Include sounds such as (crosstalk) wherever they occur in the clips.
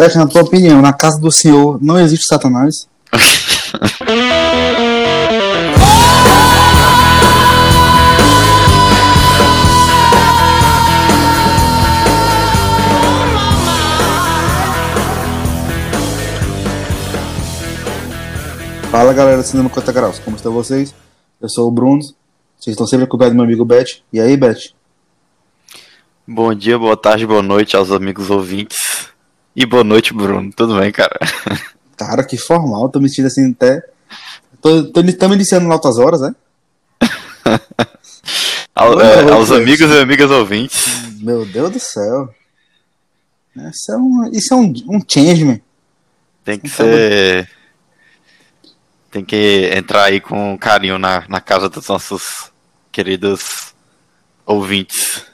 Beto, na tua opinião, na casa do senhor não existe Satanás? Fala galera do Cinema 40 Graus, como estão vocês? Eu sou o Bruno, vocês estão sempre acompanhados do meu amigo Beth. E aí, Beth? Bom dia, boa tarde, boa noite aos amigos ouvintes. E boa noite, Bruno. Tudo bem, cara? Cara, que formal, tô me sentindo assim até. Tô, tô, tô me iniciando em altas horas, né? (laughs) Ao, é, aos amigos e amigas ouvintes. Meu Deus do céu. Isso é um, isso é um, um change, Tem que então, ser. Tem que entrar aí com carinho na, na casa dos nossos queridos ouvintes.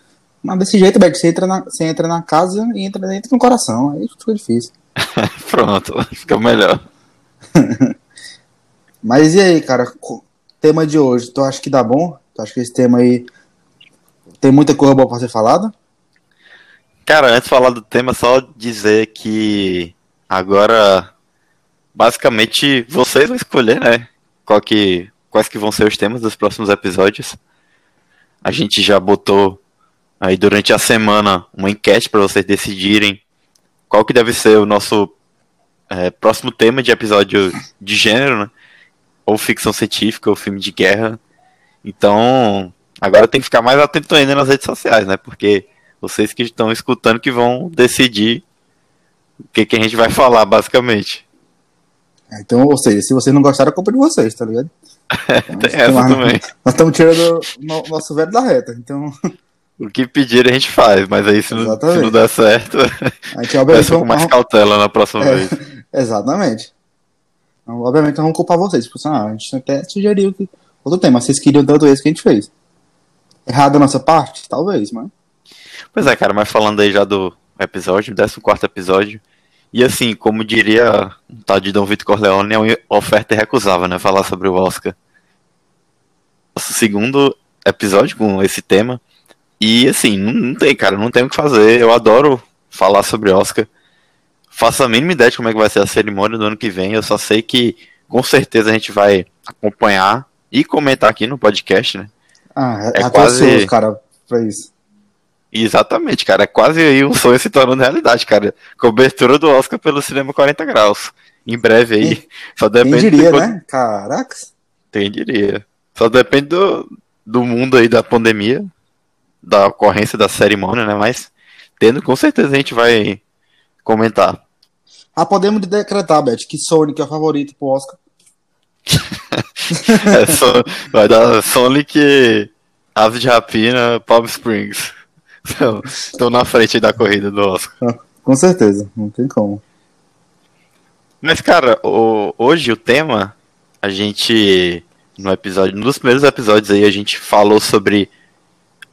Mas desse jeito, Beck, você entra na, você entra na casa e entra dentro no coração. Aí fica difícil. (laughs) Pronto, fica melhor. (laughs) Mas e aí, cara? Tema de hoje, tu acha que dá bom? Tu acha que esse tema aí tem muita coisa boa pra ser falada? Cara, antes de falar do tema, só dizer que agora basicamente vocês vão escolher, né? Qual que, quais que vão ser os temas dos próximos episódios. A gente já botou aí durante a semana uma enquete para vocês decidirem qual que deve ser o nosso é, próximo tema de episódio de gênero, né? Ou ficção científica, ou filme de guerra. Então, agora tem que ficar mais atento ainda nas redes sociais, né? Porque vocês que estão escutando que vão decidir o que, que a gente vai falar, basicamente. É, então, ou seja, se vocês não gostaram, é culpa de vocês, tá ligado? (laughs) Então, Tem essa nós, também. Nós estamos tirando o nosso velho da reta, então. (laughs) O que pedir a gente faz, mas aí se não, se não der certo, a gente obviamente (laughs) com mais cautela na próxima é, vez. (laughs) Exatamente. Então, obviamente não vamos culpar vocês, porque ah, a gente até sugeriu que outro tema, vocês queriam tanto esse que a gente fez. Errado a nossa parte? Talvez, mas. Pois é, cara, mas falando aí já do episódio, 14 episódio, e assim, como diria o tal de Dom Vitor Corleone, é uma oferta irrecusável, né? Falar sobre o Oscar. Nosso segundo episódio com esse tema. E assim, não, não tem, cara, não tem o que fazer. Eu adoro falar sobre Oscar. Faço a mínima ideia de como é que vai ser a cerimônia do ano que vem. Eu só sei que com certeza a gente vai acompanhar e comentar aqui no podcast, né? Ah, é, é quase cara, pra isso. Exatamente, cara. É quase aí um sonho se tornando realidade, cara. Cobertura do Oscar pelo Cinema 40 Graus. Em breve aí. Quem, só depende. Quem diria, né? Caracas. Quem diria. Só depende do, do mundo aí da pandemia, da ocorrência da cerimônia, né? Mas tendo, com certeza a gente vai comentar. Ah, podemos decretar, Beth, que Sonic é o favorito pro Oscar. (laughs) é, so, vai dar Sonic, Ave de Rapina, Palm Springs. Estão na frente da corrida do Oscar. Ah, com certeza, não tem como. Mas, cara, o, hoje o tema, a gente, no episódio, nos primeiros episódios aí, a gente falou sobre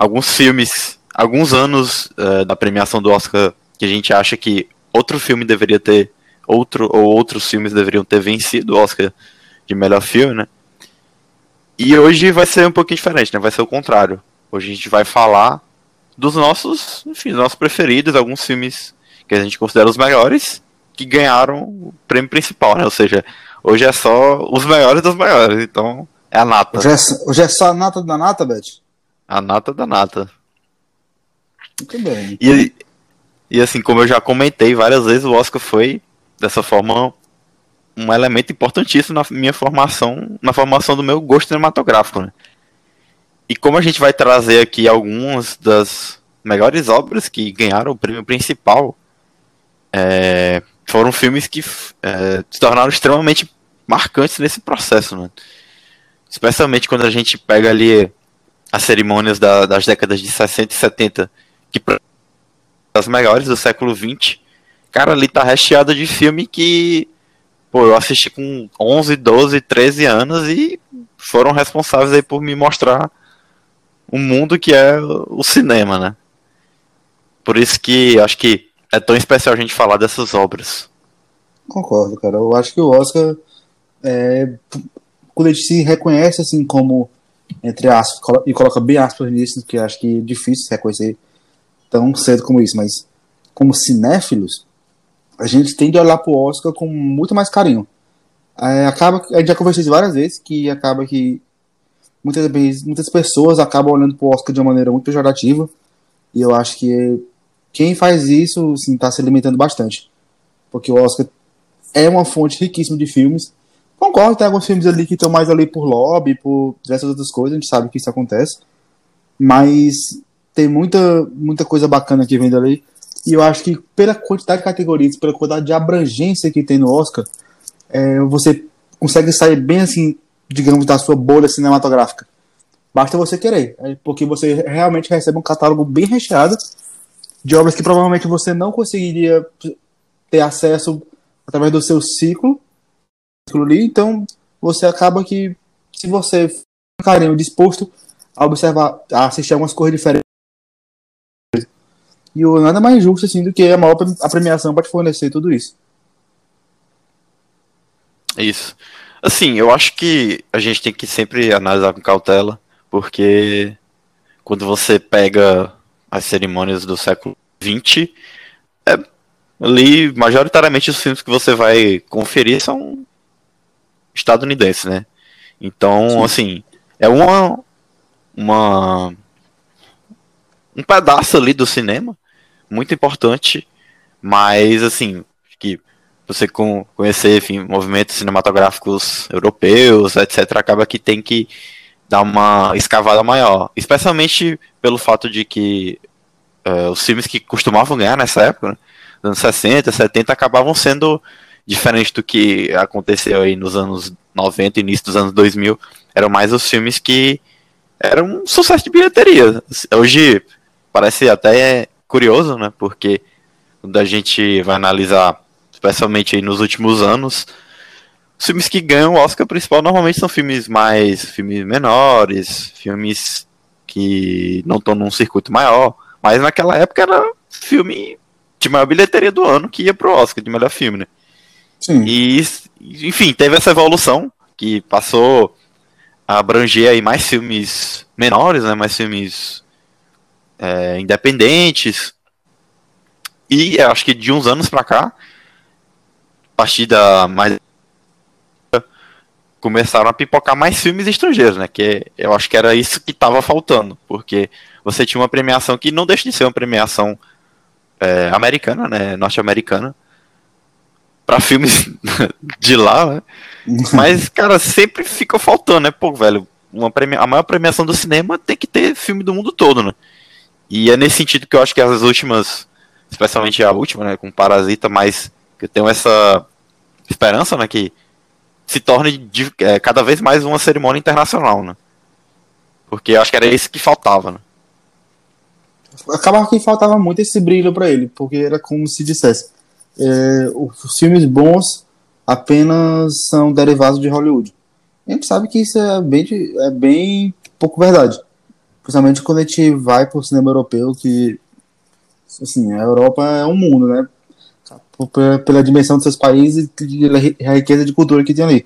alguns filmes, alguns anos uh, da premiação do Oscar que a gente acha que outro filme deveria ter, outro ou outros filmes deveriam ter vencido o Oscar de melhor filme, né? E hoje vai ser um pouquinho diferente, né? Vai ser o contrário. Hoje a gente vai falar dos nossos, enfim, nossos preferidos, alguns filmes que a gente considera os melhores, que ganharam o prêmio principal, né? Ou seja, hoje é só os melhores dos melhores, então é a nata. Hoje é, hoje é só a nata da nata, Beth? A nata da nata. Muito bem. E, e assim, como eu já comentei várias vezes, o Oscar foi, dessa forma, um elemento importantíssimo na minha formação, na formação do meu gosto cinematográfico, né? E como a gente vai trazer aqui algumas das melhores obras que ganharam o prêmio principal, é, foram filmes que é, se tornaram extremamente marcantes nesse processo, né? Especialmente quando a gente pega ali as cerimônias da, das décadas de 60 e 70, que as melhores do século 20, cara, ali tá recheada de filme que pô, eu assisti com 11, 12, 13 anos e foram responsáveis aí por me mostrar o mundo que é o cinema, né? Por isso que acho que é tão especial a gente falar dessas obras. Concordo, cara. Eu acho que o Oscar, é, quando gente se reconhece assim como, entre aspas, e coloca bem aspas nisso, que acho que é difícil reconhecer tão cedo como isso, mas como cinéfilos, a gente tende a olhar pro Oscar com muito mais carinho. É, acaba, a gente já conversou isso várias vezes, que acaba que muitas vezes muitas pessoas acabam olhando pro Oscar de uma maneira muito pejorativa, e eu acho que quem faz isso assim, tá se alimentando bastante. Porque o Oscar é uma fonte riquíssima de filmes. Concordo, tem alguns filmes ali que estão mais ali por lobby, por diversas outras coisas, a gente sabe que isso acontece. Mas tem muita, muita coisa bacana que vem dali. E eu acho que pela quantidade de categorias, pela quantidade de abrangência que tem no Oscar, é, você consegue sair bem assim, digamos, da sua bolha cinematográfica. Basta você querer, é, porque você realmente recebe um catálogo bem recheado de obras que provavelmente você não conseguiria ter acesso através do seu ciclo, ciclo ali. Então, você acaba que, se você for carinho disposto a observar, a assistir algumas coisas diferentes, e o nada mais justo assim do que a maior a premiação para fornecer tudo isso. Isso. Assim, eu acho que a gente tem que sempre analisar com cautela, porque quando você pega as cerimônias do século XX, é, ali, majoritariamente, os filmes que você vai conferir são estadunidenses, né? Então, Sim. assim, é uma, uma um pedaço ali do cinema muito importante, mas assim, que você conhecer enfim, movimentos cinematográficos europeus, etc., acaba que tem que dar uma escavada maior. Especialmente pelo fato de que uh, os filmes que costumavam ganhar nessa época, né, nos anos 60, 70, acabavam sendo diferente do que aconteceu aí nos anos 90, início dos anos 2000. Eram mais os filmes que eram um sucesso de bilheteria. Hoje parece até curioso, né? Porque quando a gente vai analisar, especialmente nos últimos anos, os filmes que ganham o Oscar principal normalmente são filmes mais filmes menores, filmes que não estão num circuito maior, mas naquela época era filme de maior bilheteria do ano que ia pro Oscar de melhor filme, né? Sim. E enfim, teve essa evolução que passou a abranger aí mais filmes menores, né, mais filmes é, independentes. E acho que de uns anos para cá, a partir da mais começaram a pipocar mais filmes estrangeiros, né? Que eu acho que era isso que estava faltando, porque você tinha uma premiação que não deixa de ser uma premiação é, americana, né? Norte-americana, para filmes (laughs) de lá, né? (laughs) Mas, cara, sempre fica faltando, né? Pô, velho, uma premia... a maior premiação do cinema tem que ter filme do mundo todo, né? E é nesse sentido que eu acho que as últimas, especialmente a última, né, com Parasita, mais que eu tenho essa esperança, né, que se torne de, é, cada vez mais uma cerimônia internacional, né? Porque eu acho que era isso que faltava, né? Acabava que faltava muito esse brilho para ele, porque era como se dissesse: é, os filmes bons apenas são derivados de Hollywood. A gente sabe que isso é bem, é bem pouco verdade. Principalmente quando a gente vai pro cinema europeu, que assim, a Europa é um mundo, né? Pela, dimensão dos seus países e a riqueza de cultura que tem ali.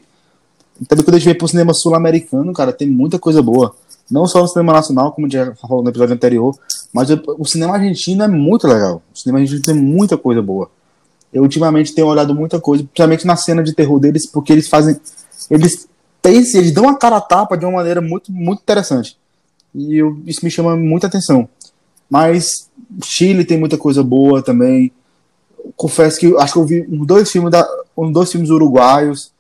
Também quando a gente vem pro cinema sul-americano, cara, tem muita coisa boa. Não só no cinema nacional, como já falou no episódio anterior, mas o cinema argentino é muito legal. O cinema argentino tem muita coisa boa. Eu ultimamente tenho olhado muita coisa, principalmente na cena de terror deles, porque eles fazem. Eles, têm, eles dão a cara a tapa de uma maneira muito, muito interessante. E eu, isso me chama muita atenção. Mas Chile tem muita coisa boa também. Confesso que acho que eu vi uns dois filmes da, uns dois filmes uruguaios.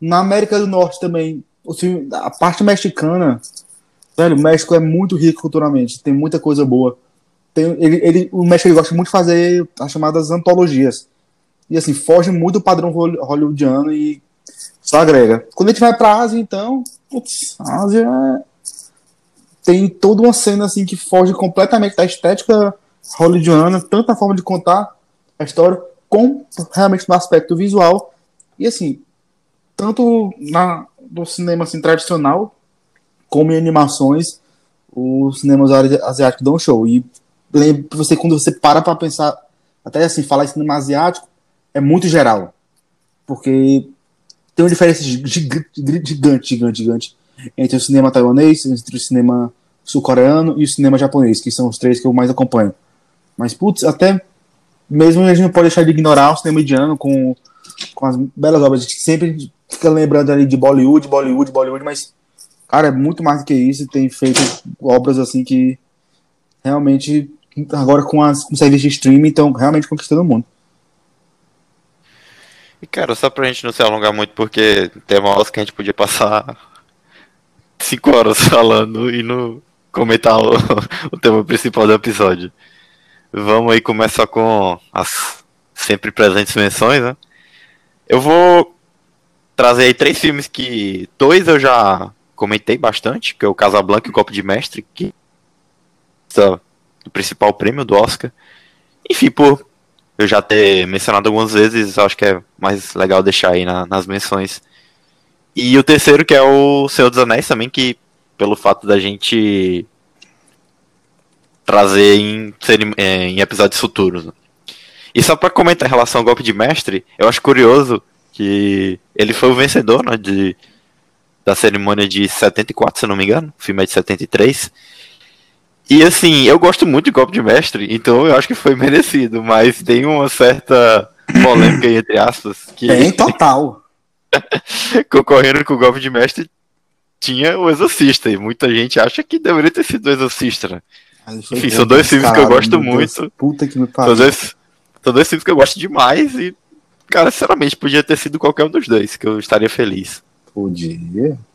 Na América do Norte também, a parte mexicana, velho, o México é muito rico culturalmente, tem muita coisa boa. Tem, ele, ele, o México ele gosta muito de fazer as chamadas antologias. E assim, foge muito do padrão hollywoodiano e só agrega. Quando a gente vai pra Ásia, então, putz, a Ásia é tem toda uma cena assim que foge completamente da estética hollywoodiana, tanto na forma de contar a história, como realmente no aspecto visual. E assim, tanto na, no cinema assim, tradicional, como em animações, os cinemas asiáticos dão show. E lembra você, quando você para para pensar, até assim, falar em cinema asiático, é muito geral. Porque tem uma diferença gigante, gigante, gigante, entre o cinema taiwanês, entre o cinema sul-coreano e o cinema japonês, que são os três que eu mais acompanho. Mas, putz, até mesmo a gente não pode deixar de ignorar o cinema indiano com, com as belas obras. A gente sempre fica lembrando ali de Bollywood, Bollywood, Bollywood, mas, cara, é muito mais do que isso. Tem feito obras assim que realmente, agora com, as, com serviços de streaming, estão realmente conquistando o mundo. E, cara, só pra gente não se alongar muito, porque tem uma hora que a gente podia passar (laughs) cinco horas falando e não comentar o, (laughs) o tema principal do episódio. Vamos aí começar com as sempre presentes menções, né? Eu vou trazer aí três filmes que dois eu já comentei bastante, que é o Casablanca e o Copo de Mestre, que é o principal prêmio do Oscar. Enfim, por eu já ter mencionado algumas vezes, acho que é mais legal deixar aí na, nas menções. E o terceiro, que é o Senhor dos Anéis também, que pelo fato da gente trazer em, é, em episódios futuros. Né? E só para comentar em relação ao golpe de mestre, eu acho curioso que ele foi o vencedor né, de, da cerimônia de 74, se não me engano. O filme é de 73. E assim, eu gosto muito de golpe de mestre, então eu acho que foi merecido, mas tem uma certa polêmica aí, entre aspas. Que... Tem total. (laughs) concorrendo com o golpe de mestre tinha o Exorcista, e muita gente acha que deveria ter sido o Exorcista, né? Enfim, são dois filmes que eu gosto muito. Puta que me pariu. São dois, são dois filmes que eu gosto demais e, cara, sinceramente, podia ter sido qualquer um dos dois, que eu estaria feliz. Podia,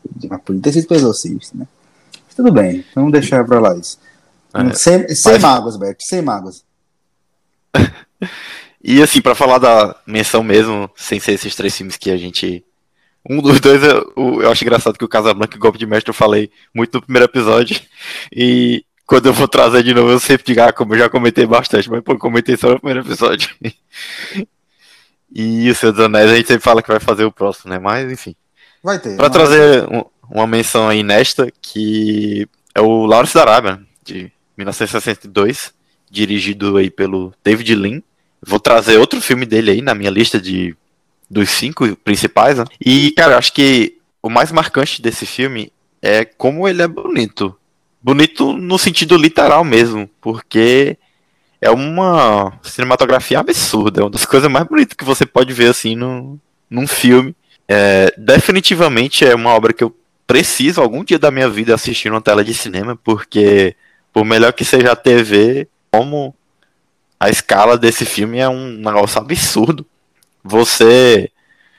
podia mas podia ter sido o Exorcista, né? tudo bem, vamos deixar pra lá isso. É, sem sem mas... mágoas, Beto, sem mágoas. (laughs) e assim, para falar da menção mesmo, sem ser esses três filmes que a gente. Um dos dois eu, eu acho engraçado que o Casablanca e o Golpe de Mestre eu falei muito no primeiro episódio. (laughs) E quando eu vou trazer de novo, eu sempre digo, ah, como eu já comentei bastante, mas pô, comentei só no primeiro episódio. (laughs) e o Senhor dos Anéis a gente sempre fala que vai fazer o próximo, né? Mas enfim. Vai ter. Pra trazer um, uma menção aí nesta, que é o Lawrence da Arábia, de 1962, dirigido aí pelo David Lean. Vou trazer outro filme dele aí na minha lista de dos cinco principais. Né? E, cara, acho que o mais marcante desse filme é como ele é bonito. Bonito no sentido literal mesmo, porque é uma cinematografia absurda, é uma das (laughs) coisas mais bonitas que você pode ver assim no, num filme. É, definitivamente é uma obra que eu preciso algum dia da minha vida assistir numa tela de cinema, porque por melhor que seja a TV, como a escala desse filme é um negócio absurdo. Você,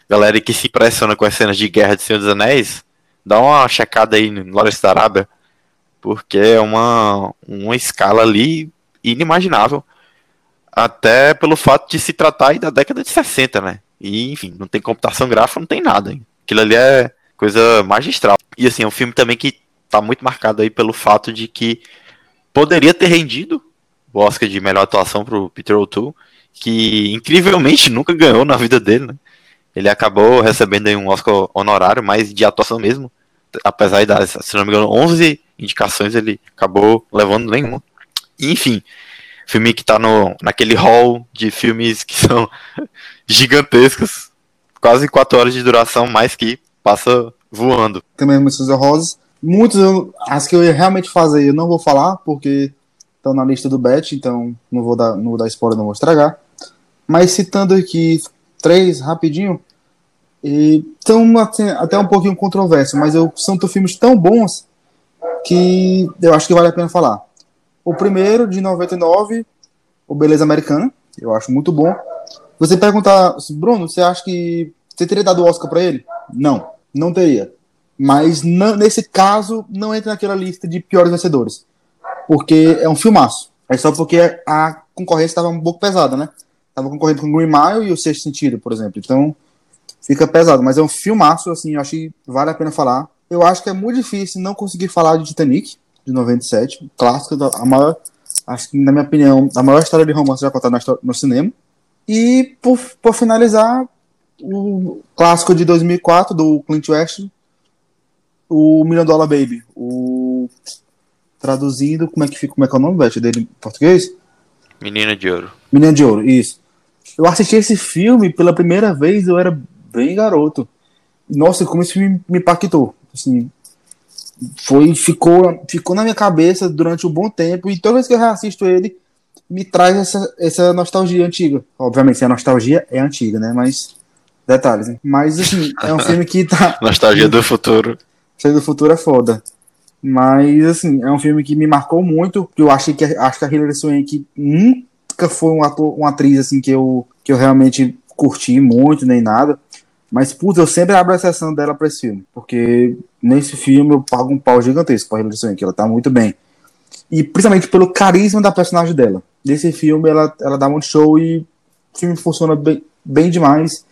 galera que se impressiona com as cenas de guerra de Senhor dos Anéis, dá uma checada aí no Lawrence da Arábia, porque é uma, uma escala ali inimaginável. Até pelo fato de se tratar da década de 60, né? E, enfim, não tem computação gráfica, não tem nada. Hein? Aquilo ali é coisa magistral. E, assim, é um filme também que tá muito marcado aí pelo fato de que poderia ter rendido o Oscar de melhor atuação pro Peter O'Toole, que incrivelmente nunca ganhou na vida dele, né? Ele acabou recebendo um Oscar honorário, mas de atuação mesmo. Apesar das, se não me engano, 11 indicações, ele acabou levando nenhuma. Enfim, filme que tá no, naquele hall de filmes que (laughs) são gigantescos, quase 4 horas de duração, mais que passa voando. Também músicas honrosas. Muitos, as que eu ia realmente fazer, eu não vou falar, porque estão na lista do Bet, então não vou dar, não vou dar spoiler, não vou estragar. Mas citando aqui três rapidinho, e são até um pouquinho controverso, mas eu, são filmes tão bons que eu acho que vale a pena falar. O primeiro, de 99, o Beleza Americana, eu acho muito bom. Você perguntar, Bruno, você acha que você teria dado o Oscar para ele? Não, não teria. Mas não, nesse caso, não entra naquela lista de piores vencedores. Porque é um filmaço. É só porque a concorrência estava um pouco pesada, né? Tava concorrendo com Green Mile e o Sexto Sentido, por exemplo. Então, fica pesado. Mas é um filmaço, assim, eu acho que vale a pena falar. Eu acho que é muito difícil não conseguir falar de Titanic, de 97. Clássico, a maior, acho que, na minha opinião, a maior história de romance já contada no cinema. E, por, por finalizar, o clássico de 2004 do Clint Westwood, o Million Dollar Baby. O traduzindo, como é que fica, como é que é o nome Beth, dele em português? Menina de Ouro. Menina de Ouro, isso. Eu assisti esse filme pela primeira vez, eu era bem garoto. Nossa, como esse filme me impactou. Assim, foi, ficou, ficou na minha cabeça durante um bom tempo e toda vez que eu reassisto ele, me traz essa, essa nostalgia antiga. Obviamente, a nostalgia é antiga, né? Mas detalhes, né? Mas assim, é um filme que tá. (laughs) nostalgia do futuro. Nostalgia do futuro é foda. Mas assim, é um filme que me marcou muito. Que eu achei que acho que a Hilary Swank nunca foi um ator, uma atriz assim que eu que eu realmente curti muito nem nada. Mas, putz, eu sempre abro a exceção dela pra esse filme. Porque nesse filme eu pago um pau gigantesco pra Hilary Swank. Ela tá muito bem. E principalmente pelo carisma da personagem dela. Nesse filme ela, ela dá muito show e o filme funciona bem, bem demais.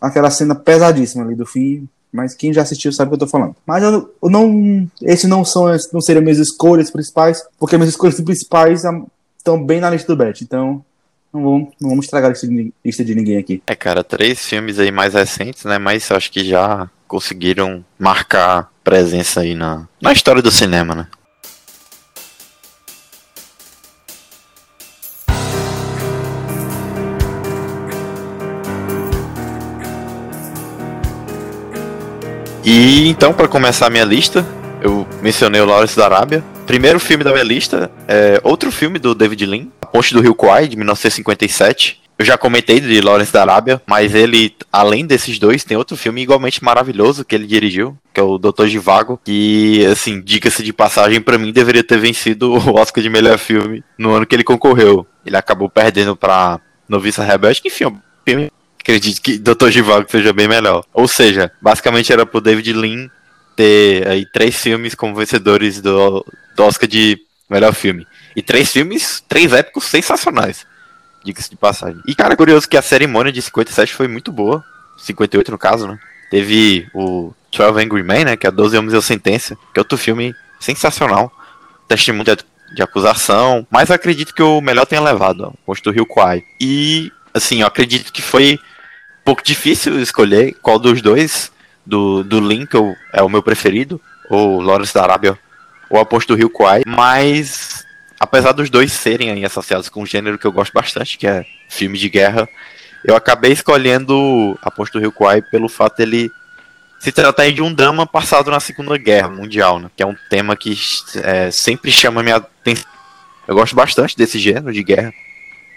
Aquela cena pesadíssima ali do fim. Mas quem já assistiu sabe o que eu tô falando. Mas eu, eu não. Esses não são não seriam minhas escolhas principais. Porque minhas (laughs) escolhas principais estão bem na lista do Bet. Então não vamos, não vamos estragar a lista de, lista de ninguém aqui. É, cara, três filmes aí mais recentes, né? Mas acho que já conseguiram marcar presença aí na, na história do cinema, né? E então, para começar a minha lista, eu mencionei o Lawrence da Arábia. Primeiro filme da minha lista é outro filme do David Lean, A Ponte do Rio Kwai, de 1957. Eu já comentei de Lawrence da Arábia, mas ele, além desses dois, tem outro filme igualmente maravilhoso que ele dirigiu, que é o Doutor Givago, que, assim, dica-se de passagem, para mim deveria ter vencido o Oscar de melhor filme no ano que ele concorreu. Ele acabou perdendo para Noviça Rebelde, que enfim, é um filme acredito que Doutor Givago seja bem melhor. Ou seja, basicamente era pro David Lean ter aí três filmes como vencedores do, do Oscar de melhor filme. E três filmes, três épicos sensacionais. Diga-se de passagem. E, cara, curioso que a cerimônia de 57 foi muito boa. 58 no caso, né? Teve o 12 Angry Men, né? Que é 12 Homens e a Sentença. Que é outro filme sensacional. Testemunho de, de acusação. Mas acredito que o melhor tenha levado, ó, o do Rio Kwai. E, assim, eu acredito que foi pouco difícil escolher qual dos dois. Do, do Link é o meu preferido. Ou Lawrence da Arábia. Ou a Posto do Rio Kwai. Mas apesar dos dois serem associados com um gênero que eu gosto bastante, que é filme de guerra, eu acabei escolhendo Aposto do Rio Kwai pelo fato dele se tratar de um drama passado na Segunda Guerra Mundial, né? Que é um tema que é, sempre chama minha atenção. Eu gosto bastante desse gênero de guerra,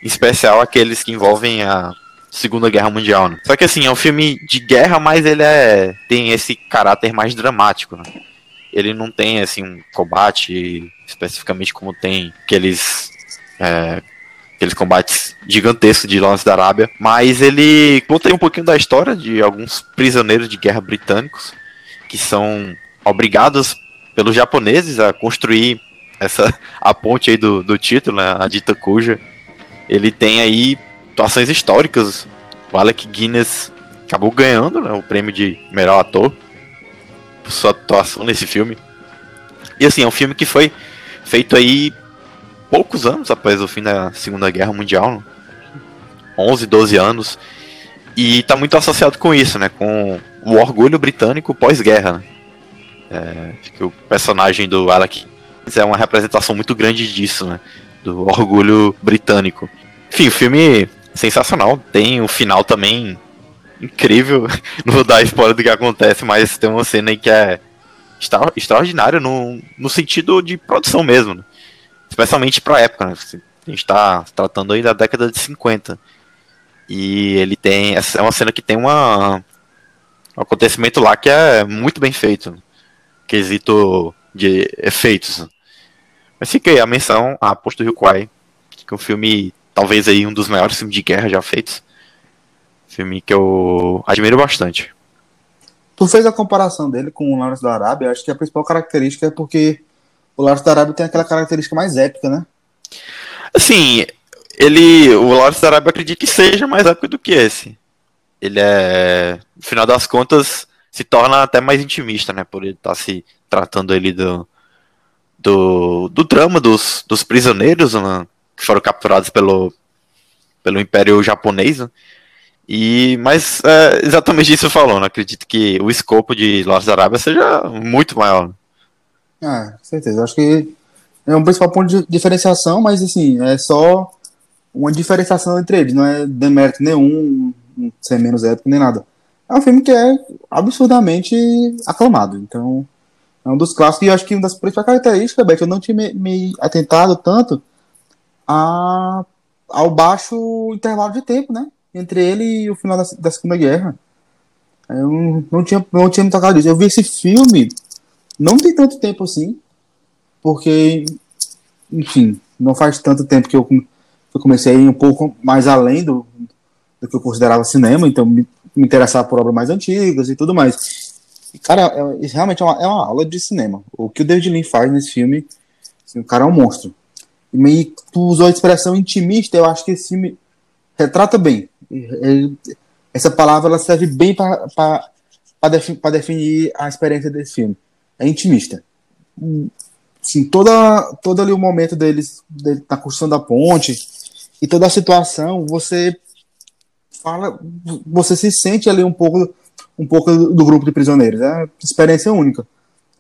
em especial aqueles que envolvem a Segunda Guerra Mundial, né? Só que assim, é um filme de guerra, mas ele é tem esse caráter mais dramático, né? Ele não tem assim um combate especificamente como tem aqueles é, aqueles combates gigantescos de Lawrence da Arábia, mas ele conta um pouquinho da história de alguns prisioneiros de guerra britânicos que são obrigados pelos japoneses a construir essa (laughs) a ponte aí do, do título, né, a dita cuja ele tem aí atuações históricas. O Alec Guinness acabou ganhando né, o prêmio de melhor ator por sua atuação nesse filme. E assim, é um filme que foi feito aí poucos anos após o fim da Segunda Guerra Mundial, 11, 12 anos, e está muito associado com isso, né, com o orgulho britânico pós-guerra. Né? É, o personagem do Alec é uma representação muito grande disso, né, do orgulho britânico. Enfim, o filme sensacional, tem o final também incrível, (laughs) não vou dar spoiler do que acontece, mas tem uma cena aí que é extra, extraordinário no, no sentido de produção mesmo. Né? Especialmente pra época, né? A gente tá tratando aí da década de 50. E ele tem. Essa é uma cena que tem uma, um acontecimento lá que é muito bem feito. Quesito de efeitos. Mas fica aí a menção a Posto Rio Kwai, que é um filme, talvez aí um dos maiores filmes de guerra já feitos. Filme que eu admiro bastante. Tu fez a comparação dele com o Lawrence da Arábia, acho que a principal característica é porque o Lawrence da Arábia tem aquela característica mais épica, né? Assim, ele. O Lawrence da Arábia acredito que seja mais épico do que esse. Ele é. No final das contas, se torna até mais intimista, né? Por ele estar tá se tratando ali do. Do, do drama dos, dos prisioneiros né, que foram capturados pelo, pelo Império Japonês. Né? E, mas é exatamente isso falou, né? Acredito que o escopo de Lost Arábia seja muito maior. Ah, com certeza. Acho que é um principal ponto de diferenciação, mas assim, é só uma diferenciação entre eles, não é demérito nenhum, ser menos épico nem nada. É um filme que é absurdamente aclamado, então é um dos clássicos e acho que uma das principais características, Beto, eu não tinha me, me atentado tanto a, ao baixo intervalo de tempo, né? Entre ele e o final da, da Segunda Guerra. Eu não tinha, não tinha me tocado disso. Eu vi esse filme não tem tanto tempo assim, porque, enfim, não faz tanto tempo que eu, eu comecei a ir um pouco mais além do, do que eu considerava cinema, então me, me interessar por obras mais antigas e tudo mais. Cara, é, realmente é uma, é uma, aula de cinema. O que o David Lean faz nesse filme, assim, o cara é um monstro. E tu usou a expressão intimista, eu acho que esse filme retrata bem. Ele, essa palavra ela serve bem para defi definir a experiência desse filme. É intimista. Sim, toda, todo ali o momento deles, dele na construção da ponte e toda a situação, você fala, você se sente ali um pouco, um pouco do grupo de prisioneiros. É uma experiência única.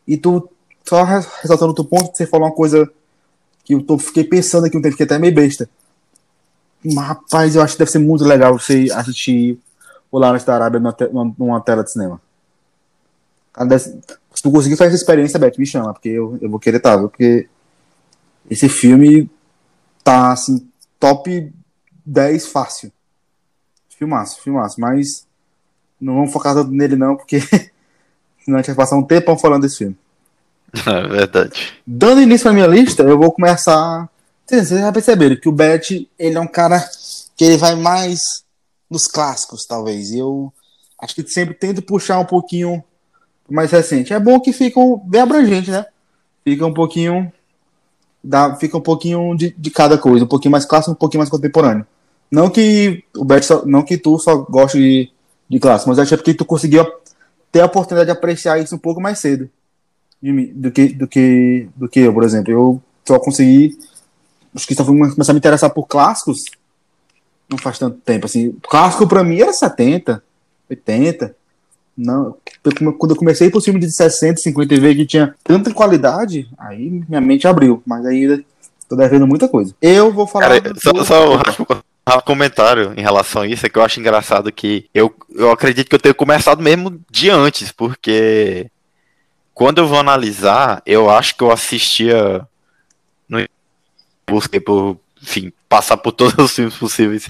E tu, só ressaltando o ponto, você falou uma coisa que eu tô, fiquei pensando aqui um tempo, que até meio besta. Mas, rapaz, eu acho que deve ser muito legal você assistir o Lawrence da Arábia numa, numa tela de cinema. Se tu conseguir fazer essa experiência, Beth, me chama, porque eu, eu vou querer estar, tá, porque esse filme tá, assim, top 10 fácil. Filmaço, filmaço, mas não vamos focar tanto nele não, porque (laughs) senão a gente vai passar um tempão falando desse filme. (laughs) É verdade. Dando início à minha lista, eu vou começar. Vocês já perceberam que o Beth, ele é um cara que ele vai mais nos clássicos, talvez. Eu acho que sempre tento puxar um pouquinho mais recente. É bom que fica bem abrangente, né? Fica um pouquinho. Dá, fica um pouquinho de, de cada coisa, um pouquinho mais clássico, um pouquinho mais contemporâneo. Não que o Bert só, não que tu só goste de, de clássico, mas acho que tu conseguiu ter a oportunidade de apreciar isso um pouco mais cedo do, que, do, que, do que eu, por exemplo. Eu só consegui. Acho que só fui começar a me interessar por clássicos não faz tanto tempo. Assim, clássico pra mim era 70, 80. Não, quando eu comecei por cima de 60, 50 e ver que tinha tanta qualidade, aí minha mente abriu. Mas ainda tô devendo muita coisa. Eu vou falar. Cara, só, só um comentário em relação a isso é que eu acho engraçado que eu, eu acredito que eu tenho começado mesmo de antes, porque quando eu vou analisar, eu acho que eu assistia busquei por, enfim, passar por todos os filmes possíveis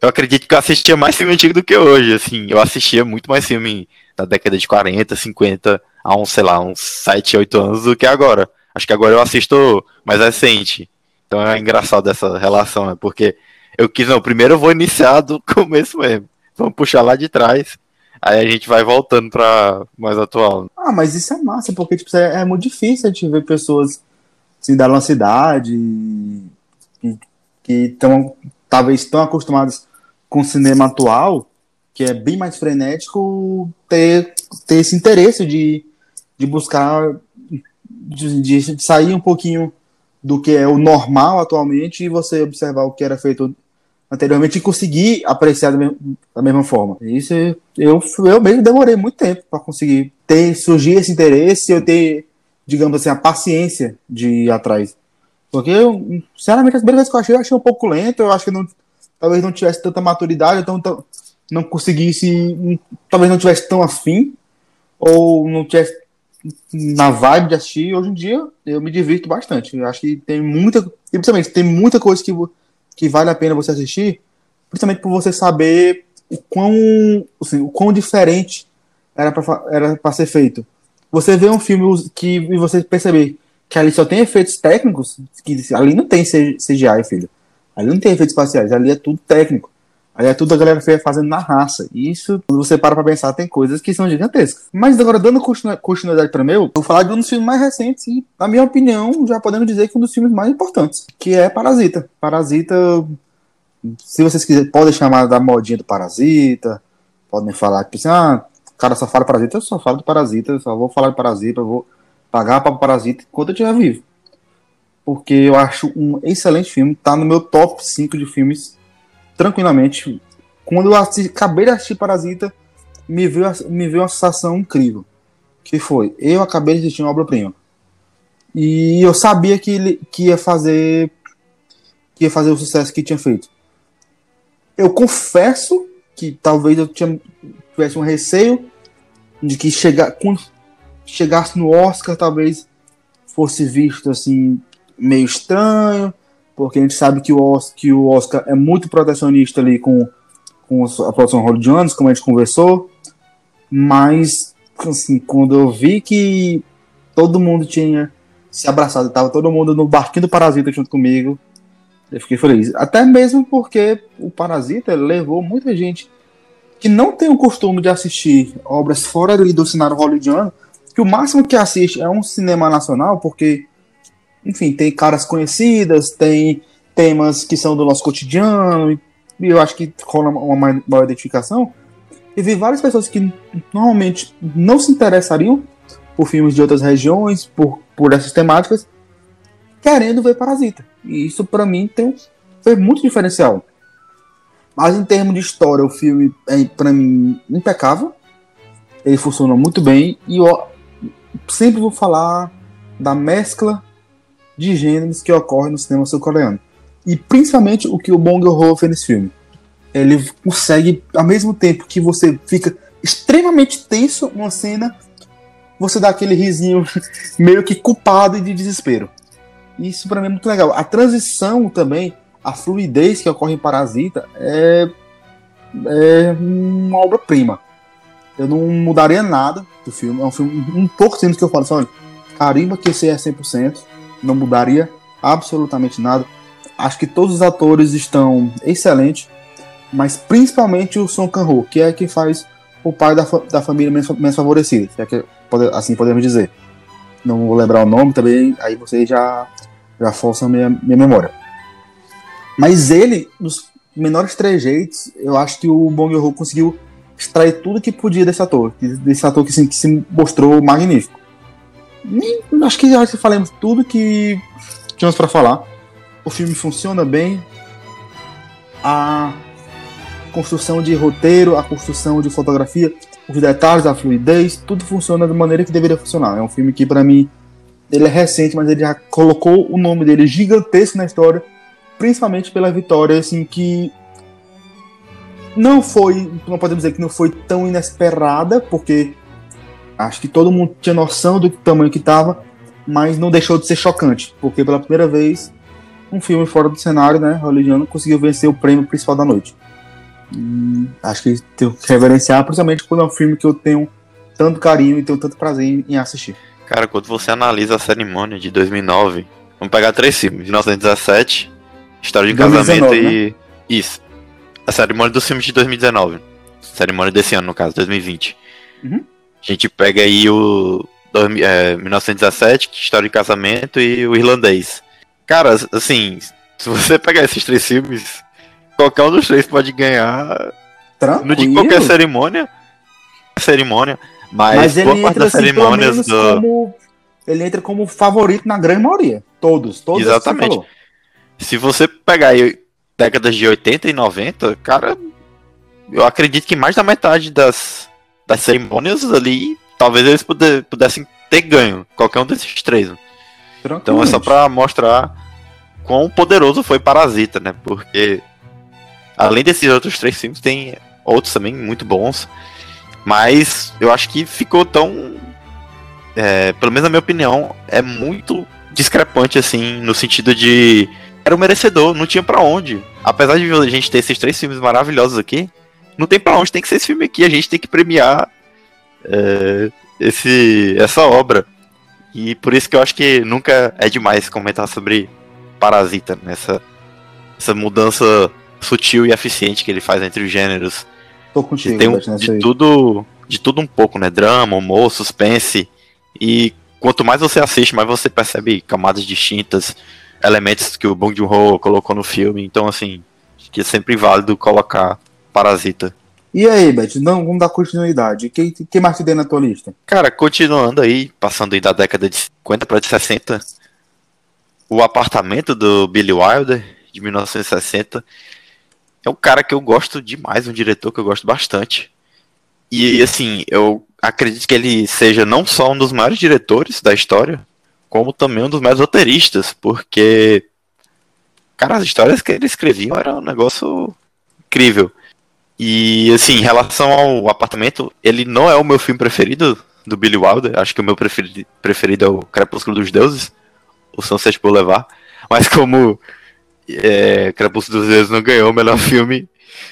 eu acredito que eu assistia mais filme antigo do que hoje, assim, eu assistia muito mais filme da década de 40, 50, há uns, sei lá, uns 7, 8 anos do que agora. Acho que agora eu assisto mais recente. Então é engraçado essa relação, né? Porque eu quis, não, primeiro eu vou iniciar do (laughs) começo mesmo. Vamos puxar lá de trás. Aí a gente vai voltando pra mais atual. Ah, mas isso é massa, porque tipo, é, é muito difícil a gente ver pessoas assim, da nossa idade que estão talvez estão acostumados com o cinema atual, que é bem mais frenético, ter, ter esse interesse de, de buscar, de, de sair um pouquinho do que é o normal atualmente e você observar o que era feito anteriormente e conseguir apreciar da mesma, da mesma forma. Isso eu, eu mesmo demorei muito tempo para conseguir ter surgir esse interesse, eu ter, digamos assim, a paciência de ir atrás. Porque, eu, sinceramente, as primeiras vezes que eu achei, eu achei um pouco lento, eu acho que não talvez não tivesse tanta maturidade, então não conseguisse, talvez não tivesse tão afim, ou não tivesse na vibe de assistir. Hoje em dia eu me divirto bastante. Eu acho que tem muita, principalmente tem muita coisa que, que vale a pena você assistir, principalmente por você saber o quão, assim, o quão diferente era para ser feito. Você vê um filme que e você perceber que ali só tem efeitos técnicos, que ali não tem CGI, filho. Ali não tem efeitos espaciais, ali é tudo técnico. Ali é tudo a galera fazendo na raça. E isso, quando você para pra pensar, tem coisas que são gigantescas. Mas agora, dando continuidade para meu, eu vou falar de um dos filmes mais recentes e, na minha opinião, já podemos dizer que um dos filmes mais importantes, que é Parasita. Parasita, se vocês quiserem, podem chamar da modinha do Parasita, podem falar que, assim, ah, o cara só fala Parasita, eu só falo do Parasita, eu só vou falar de Parasita, eu vou pagar para Parasita enquanto eu estiver vivo porque eu acho um excelente filme, tá no meu top 5 de filmes, tranquilamente. Quando eu assisti, acabei de assistir Parasita, me veio, me veio uma sensação incrível, que foi, eu acabei de assistir uma obra-prima, e eu sabia que ele que ia fazer que ia fazer o sucesso que tinha feito. Eu confesso que talvez eu tinha, tivesse um receio de que chegar, quando chegasse no Oscar, talvez fosse visto assim meio estranho, porque a gente sabe que o, Oscar, que o Oscar é muito protecionista ali com, com a produção hollywoodiana, como a gente conversou, mas assim, quando eu vi que todo mundo tinha se abraçado, tava todo mundo no barquinho do Parasita junto comigo, eu fiquei feliz. Até mesmo porque o Parasita levou muita gente que não tem o costume de assistir obras fora ali do cenário hollywoodiano, que o máximo que assiste é um cinema nacional, porque, enfim, tem caras conhecidas, tem temas que são do nosso cotidiano, e eu acho que rola uma maior identificação. E vi várias pessoas que normalmente não se interessariam por filmes de outras regiões, por, por essas temáticas, querendo ver Parasita. E isso, para mim, tem, foi muito diferencial. Mas em termos de história, o filme é, para mim, impecável. Ele funciona muito bem. E eu sempre vou falar da mescla de gêneros que ocorre no cinema sul-coreano. E principalmente o que o Bong Joon-ho fez nesse filme. Ele consegue, ao mesmo tempo que você fica extremamente tenso numa cena, você dá aquele risinho (laughs) meio que culpado e de desespero. Isso para mim é muito legal. A transição também a fluidez que ocorre em Parasita é, é uma obra-prima. Eu não mudaria nada do filme. É um filme um pouco tempo que eu falo assim, olha, carimba que esse é 100%, não mudaria absolutamente nada. Acho que todos os atores estão excelentes, mas principalmente o Song Kang-ho, que é quem faz o pai da, da família menos, menos favorecida, é que, assim podemos dizer. Não vou lembrar o nome também, aí vocês já, já forçam minha, minha memória. Mas ele, nos menores trejeitos, eu acho que o Bong Joon-ho conseguiu extrair tudo que podia desse ator, desse ator que, assim, que se mostrou magnífico. Acho que já falamos tudo que tínhamos para falar. O filme funciona bem. A construção de roteiro, a construção de fotografia, os detalhes, a fluidez, tudo funciona da maneira que deveria funcionar. É um filme que, para mim, ele é recente, mas ele já colocou o nome dele gigantesco na história principalmente pela vitória, assim, que não foi, não podemos dizer que não foi tão inesperada, porque acho que todo mundo tinha noção do tamanho que estava, mas não deixou de ser chocante, porque pela primeira vez um filme fora do cenário, né, hollywoodiano, conseguiu vencer o prêmio principal da noite. E acho que tenho que reverenciar, principalmente quando é um filme que eu tenho tanto carinho e tenho tanto prazer em assistir. Cara, quando você analisa a cerimônia de 2009, vamos pegar três filmes, de 1917, História de 2019, casamento e. Né? Isso. A cerimônia dos filmes de 2019. Cerimônia desse ano, no caso, 2020. Uhum. A gente pega aí o. É, 1917, História de Casamento e o Irlandês. Cara, assim, se você pegar esses três filmes, qualquer um dos três pode ganhar. Tranquilo. Não de qualquer cerimônia. Cerimônia. Mas, mas ele entra das assim, cerimônias do... como. Ele entra como favorito na grande maioria. Todos, todos. Exatamente. Se você pegar aí décadas de 80 e 90, cara, eu acredito que mais da metade das, das cerimônias ali, talvez eles pudessem ter ganho, qualquer um desses três. Então é só pra mostrar quão poderoso foi Parasita, né? Porque além desses outros três filmes, tem outros também muito bons. Mas eu acho que ficou tão. É, pelo menos na minha opinião, é muito discrepante, assim, no sentido de era o merecedor, não tinha para onde. Apesar de a gente ter esses três filmes maravilhosos aqui, não tem para onde, tem que ser esse filme aqui, a gente tem que premiar é, esse, essa obra. E por isso que eu acho que nunca é demais comentar sobre Parasita, nessa essa mudança sutil e eficiente que ele faz entre os gêneros. Tô contigo, tem um, de tudo, de tudo um pouco, né? Drama, humor, suspense. E quanto mais você assiste, mais você percebe camadas distintas elementos que o Bong Joon-ho colocou no filme. Então, assim, acho que é sempre válido colocar Parasita. E aí, Beth, não, vamos dar continuidade. Quem, quem mais te deu na tua lista? Cara, continuando aí, passando aí da década de 50 para de 60, o apartamento do Billy Wilder, de 1960, é um cara que eu gosto demais, um diretor que eu gosto bastante. E assim, eu acredito que ele seja não só um dos maiores diretores da história, como também um dos mais roteiristas, porque, cara, as histórias que ele escrevia eram um negócio incrível. E, assim, em relação ao apartamento, ele não é o meu filme preferido do Billy Wilder. Acho que o meu preferido, preferido é o Crepúsculo dos Deuses, o Sunset Boulevard. Mas como é, Crepúsculo dos Deuses não ganhou o melhor filme,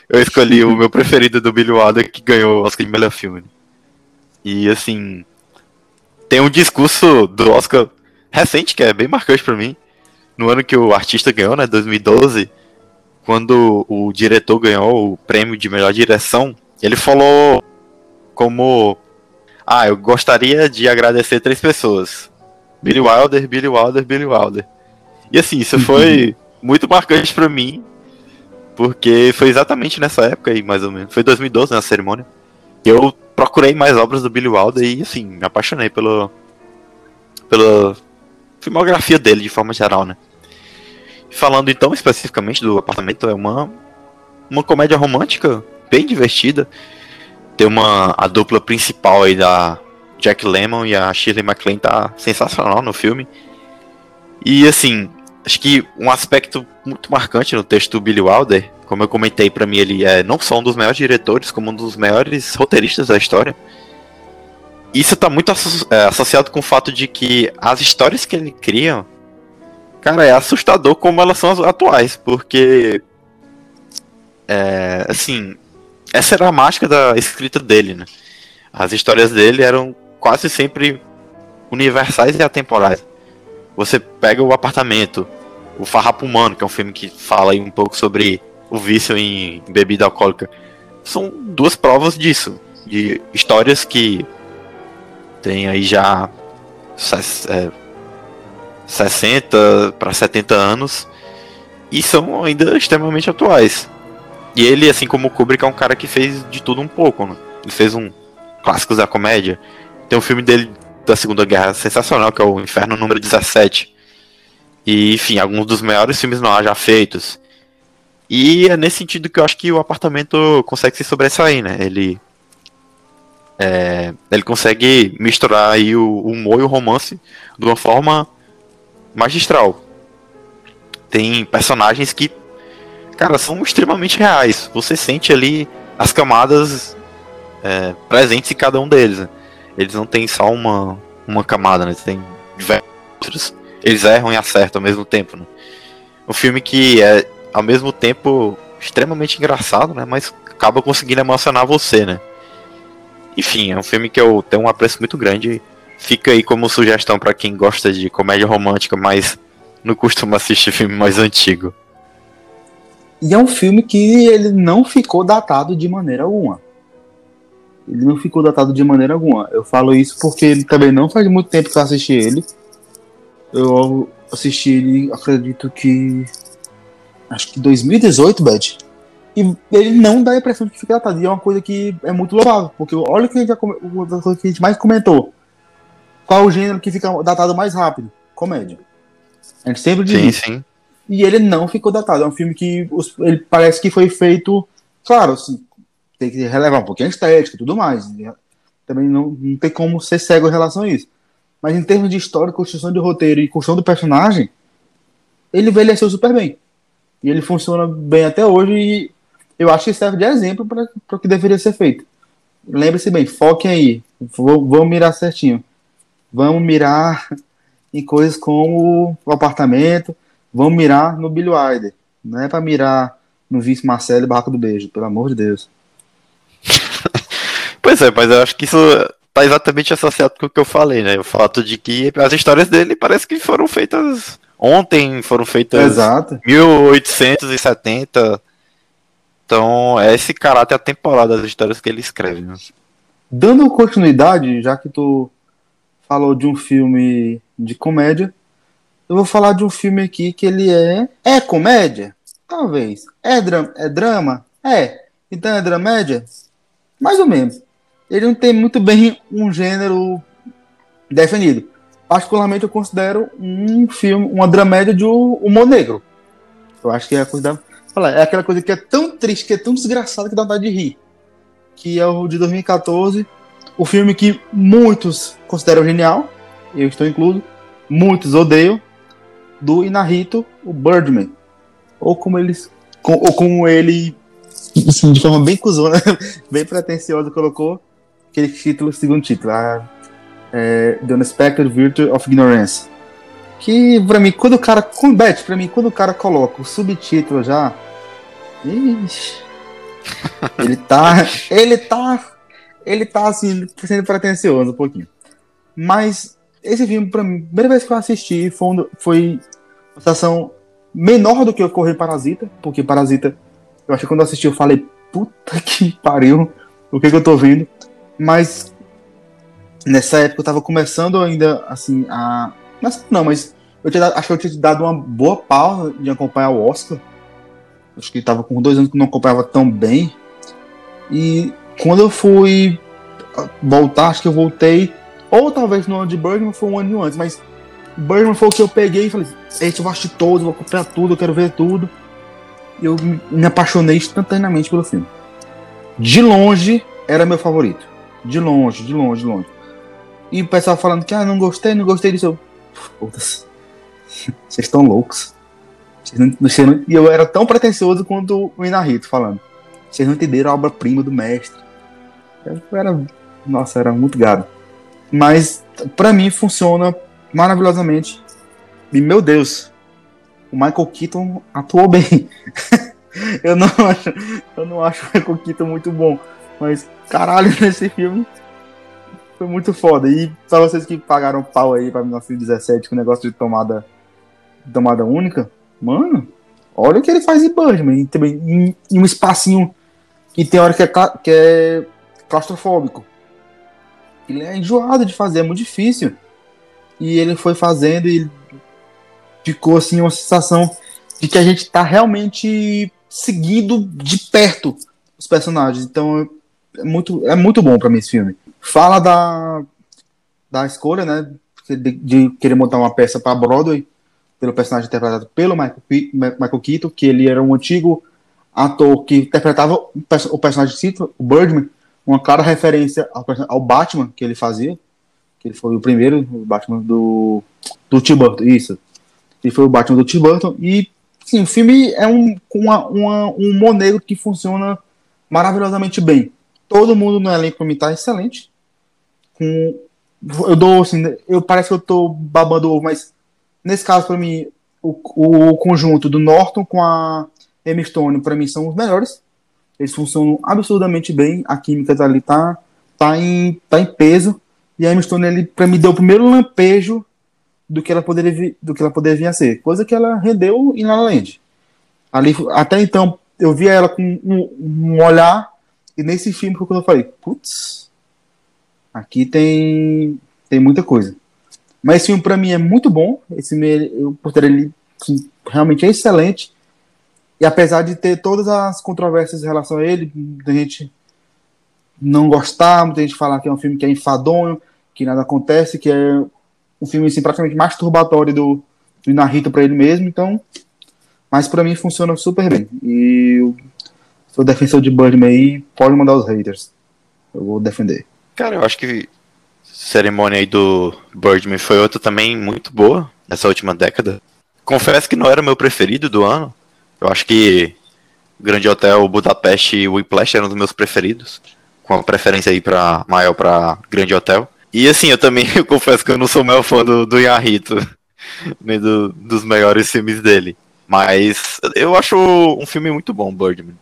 eu escolhi o meu preferido do Billy Wilder, que ganhou o Oscar de melhor filme. E assim, tem um discurso do Oscar recente que é bem marcante para mim. No ano que o artista ganhou, né, 2012, quando o diretor ganhou o prêmio de melhor direção, ele falou como ah, eu gostaria de agradecer três pessoas. Billy Wilder, Billy Wilder, Billy Wilder. E assim, isso (laughs) foi muito marcante para mim, porque foi exatamente nessa época aí, mais ou menos. Foi 2012, na né, cerimônia. Eu procurei mais obras do Billy Wilder e, assim, me apaixonei pelo, pela filmografia dele, de forma geral, né? Falando então especificamente do apartamento, é uma, uma comédia romântica bem divertida. Tem uma a dupla principal aí da Jack Lemmon e a Shirley MacLaine tá sensacional no filme. E assim, acho que um aspecto muito marcante no texto do Billy Wilder como eu comentei, para mim ele é não só um dos melhores diretores, como um dos melhores roteiristas da história. Isso tá muito é, associado com o fato de que as histórias que ele cria, cara, é assustador como elas são atuais, porque é, assim, essa era a mágica da escrita dele, né? As histórias dele eram quase sempre universais e atemporais. Você pega o apartamento, o Farrapo Humano, que é um filme que fala um pouco sobre o vício em bebida alcoólica. São duas provas disso. De histórias que tem aí já é, 60 para 70 anos e são ainda extremamente atuais. E ele, assim como o Kubrick, é um cara que fez de tudo um pouco. Né? Ele fez um clássicos da comédia. Tem um filme dele da Segunda Guerra sensacional, que é o Inferno número 17. E, enfim, alguns dos maiores filmes no ar já feitos. E é nesse sentido que eu acho que o apartamento consegue se sobressair, né? Ele. É, ele consegue misturar aí o, o humor e o romance de uma forma magistral. Tem personagens que, cara, são extremamente reais. Você sente ali as camadas é, presentes em cada um deles. Né? Eles não têm só uma, uma camada, né? Eles têm diversos. Eles erram e acertam ao mesmo tempo, né? Um filme que é ao mesmo tempo extremamente engraçado, né? Mas acaba conseguindo emocionar você, né? Enfim, é um filme que eu tenho um apreço muito grande. Fica aí como sugestão para quem gosta de comédia romântica, mas não costuma assistir filme mais antigo. E é um filme que ele não ficou datado de maneira alguma. Ele não ficou datado de maneira alguma. Eu falo isso porque ele também não faz muito tempo que eu assisti ele. Eu assisti ele, acredito que acho que 2018, Bad. E ele não dá a impressão de que fica datado. E é uma coisa que é muito louvável, porque olha o que a gente, já, a gente mais comentou. Qual o gênero que fica datado mais rápido? Comédia. A gente sempre diz. Sim, sim. E ele não ficou datado. É um filme que ele parece que foi feito. Claro, assim, tem que relevar um pouquinho a estética e tudo mais. Também não, não tem como ser cego em relação a isso. Mas em termos de história, construção de roteiro e construção do personagem, ele envelheceu super bem. E ele funciona bem até hoje e eu acho que serve de exemplo para o que deveria ser feito. Lembre-se bem, foquem aí. Vamos mirar certinho. Vamos mirar em coisas como o apartamento. Vamos mirar no Billy Wilder. Não é para mirar no Vice Marcelo e Barraca do Beijo, pelo amor de Deus. (laughs) pois é, mas eu acho que isso tá exatamente associado com o que eu falei, né? O fato de que as histórias dele parece que foram feitas Ontem foram feitas Exato. 1870. Então, é esse caráter atemporal das histórias que ele escreve. Né? Dando continuidade, já que tu falou de um filme de comédia, eu vou falar de um filme aqui que ele é. É comédia? Talvez. É, dra é drama? É. Então é dramédia? Mais ou menos. Ele não tem muito bem um gênero definido particularmente eu considero um filme, uma dramédia de humor negro. Eu acho que é a coisa da, é aquela coisa que é tão triste, que é tão desgraçada que dá vontade de rir. Que é o de 2014, o filme que muitos consideram genial, eu estou incluso, muitos odeiam, do Inarito, o Birdman. Ou como eles ou como ele assim, (laughs) de forma bem cuzona, (laughs) bem pretensiosa colocou aquele título, segundo título, a é, The Unexpected Virtue of Ignorance. Que pra mim, quando o cara. Com Bet, pra mim, quando o cara coloca o subtítulo já. Ixi, ele tá. (laughs) Ele tá. Ele tá assim, sendo pretencioso um pouquinho. Mas esse filme, pra mim, primeira vez que eu assisti foi, foi uma sensação menor do que ocorreu Parasita, porque Parasita, eu acho que quando eu assisti eu falei, puta que pariu, o que, que eu tô vendo. Mas nessa época eu tava começando ainda, assim, a. Não, mas eu tinha, acho que eu tinha dado uma boa pausa de acompanhar o Oscar. Acho que tava com dois anos que não acompanhava tão bem. E quando eu fui voltar, acho que eu voltei, ou talvez no ano de Birdman foi um ano antes, mas Birdman foi o que eu peguei e falei: Esse eu assistir todos, vou acompanhar tudo, eu quero ver tudo. E eu me apaixonei instantaneamente pelo filme. De longe, era meu favorito. De longe, de longe, de longe. E o pessoal falando que, ah, não gostei, não gostei disso. Eu, foda-se. (laughs) Vocês estão loucos. E eu era tão pretencioso quanto o Inarito falando. Vocês não entenderam a obra-prima do mestre. Eu era. Nossa, era muito gado. Mas, para mim, funciona maravilhosamente. E, meu Deus, o Michael Keaton atuou bem. (laughs) eu, não acho, eu não acho o Michael Keaton muito bom. Mas, caralho, (laughs) nesse filme foi muito foda. E pra vocês que pagaram pau aí pra 1917 com o negócio de tomada, tomada única, mano, olha o que ele faz em Birdman. Também em, em, um espacinho que tem hora que é, que é claustrofóbico. Ele é enjoado de fazer, é muito difícil. E ele foi fazendo e ficou assim uma sensação de que a gente tá realmente seguindo de perto os personagens. Então é muito, é muito bom para mim esse filme. Fala da, da escolha, né? De, de querer montar uma peça para Broadway, pelo personagem interpretado pelo Michael, Michael Keaton, que ele era um antigo ator que interpretava o personagem Cito, o Birdman, uma clara referência ao, ao, Batman que ele fazia, que ele foi o primeiro o Batman do, do Tim Burton, isso. Ele foi o Batman do Tim Burton, e sim, o filme é um, uma, uma, um humor negro que funciona maravilhosamente bem. Todo mundo no elenco para mim tá excelente. Com, eu dou assim, eu parece que eu tô babando ovo, mas nesse caso para mim o, o conjunto do Norton com a Emma Stone para mim são os melhores. Eles funcionam absurdamente bem. A química ali tá tá em tá em peso e a Emma Stone ele para mim deu o primeiro lampejo do que ela poderia do que ela poderia vir a ser, coisa que ela rendeu em La La Land. Ali até então eu via ela com um, um olhar e nesse filme quando eu falei, putz, aqui tem tem muita coisa. Mas esse filme para mim é muito bom. Esse filme, eu portaria ele assim, realmente é excelente. Apesar de ter todas as controvérsias em relação a ele, muita gente não gostar, muita gente falar que é um filme que é enfadonho, que nada acontece, que é um filme assim, praticamente masturbatório do, do Narita para ele mesmo. Então, mas para mim funciona super bem. E eu sou defensor de Birdman aí, pode mandar os haters. Eu vou defender. Cara, eu acho que cerimônia aí do Birdman foi outra também muito boa nessa última década. Confesso que não era o meu preferido do ano. Eu acho que Grande Hotel Budapeste e Whiplash eram os meus preferidos. Com a preferência aí pra, maior para Grande Hotel. E assim, eu também (laughs) eu confesso que eu não sou meu fã do, do Yahito, (laughs) nem do, dos melhores filmes dele. Mas eu acho um filme muito bom, Birdman.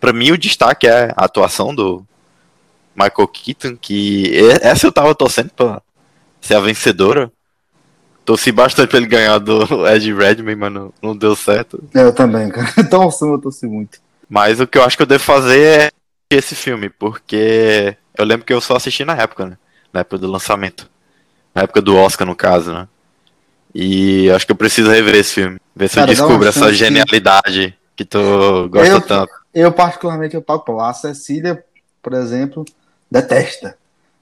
Pra mim, o destaque é a atuação do Michael Keaton, que essa eu tava torcendo pra ser a vencedora. Torci bastante pra ele ganhar do (laughs) Ed Redmayne, mas não, não deu certo. Eu também, cara. (laughs) Torço, eu torci muito. Mas o que eu acho que eu devo fazer é esse filme, porque eu lembro que eu só assisti na época, né? Na época do lançamento. Na época do Oscar, no caso, né? E acho que eu preciso rever esse filme. Ver se Cara, eu descubro essa genialidade que... que tu gosta eu, tanto. Eu, particularmente, eu pago pau. A Cecília, por exemplo, detesta.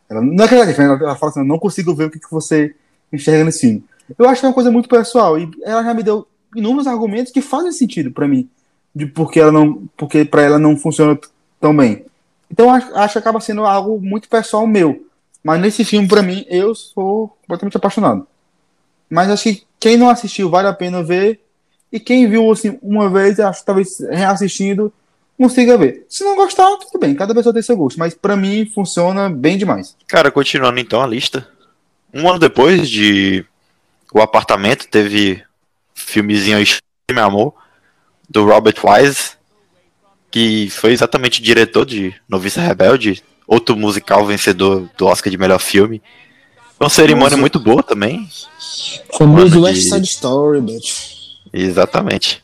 Ela, não é que ela defende, ela fala assim, eu não consigo ver o que, que você enxerga nesse filme. Eu acho que é uma coisa muito pessoal. E ela já me deu inúmeros argumentos que fazem sentido para mim. De porque ela não. Porque para ela não funciona tão bem. Então acho, que acaba sendo algo muito pessoal meu. Mas nesse filme, para mim, eu sou completamente apaixonado. Mas acho que quem não assistiu vale a pena ver. E quem viu assim uma vez, acho que talvez reassistindo, consiga ver. Se não gostar, tudo bem, cada pessoa tem seu gosto. Mas para mim funciona bem demais. Cara, continuando então a lista. Um ano depois de O Apartamento teve filmezinho Meu Amor, do Robert Wise, que foi exatamente diretor de Noviça Rebelde, outro musical vencedor do Oscar de melhor filme. Foi uma cerimônia muito boa também. Famoso West Side Story, bitch. Exatamente.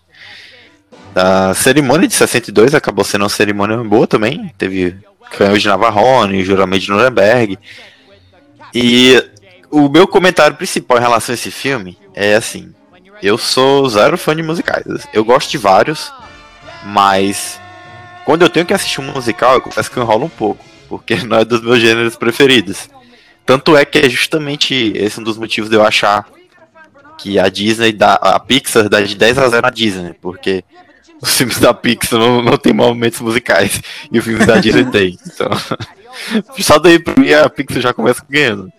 A cerimônia de 62 acabou sendo uma cerimônia boa também. Teve canhões de Navarrone, juramento de Nuremberg. E o meu comentário principal em relação a esse filme é assim: eu sou zero fã de musicais. Eu gosto de vários, mas quando eu tenho que assistir um musical, eu confesso que enrola um pouco, porque (laughs) não é dos meus gêneros preferidos. Tanto é que é justamente esse um dos motivos de eu achar que a Disney dá, a Pixar dá de 10 a 0 na Disney, porque os filmes da Pixar não, não tem momentos musicais e os filmes da Disney (laughs) tem. Então, (laughs) só daí pra mim a Pixar já começa ganhando.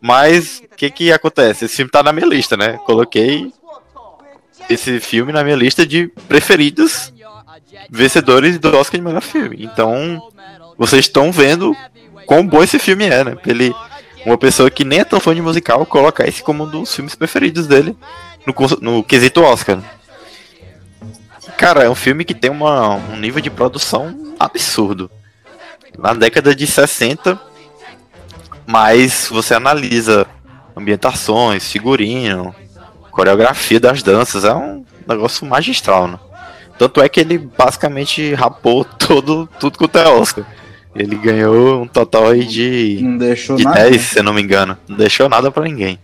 Mas o que que acontece? Esse filme tá na minha lista, né? Coloquei esse filme na minha lista de preferidos vencedores do Oscar de melhor filme. Então, vocês estão vendo quão bom esse filme é, né? Ele, uma pessoa que nem é tão fã de musical, colocar esse como um dos filmes preferidos dele no, no quesito Oscar. Cara, é um filme que tem uma, um nível de produção absurdo. Na década de 60, mas você analisa ambientações, figurino, coreografia das danças, é um negócio magistral, né? Tanto é que ele basicamente rapou (laughs) todo, tudo com o Oscar. Ele ganhou um total aí de, não deixou de nada, 10, né? se eu não me engano. Não deixou nada para ninguém.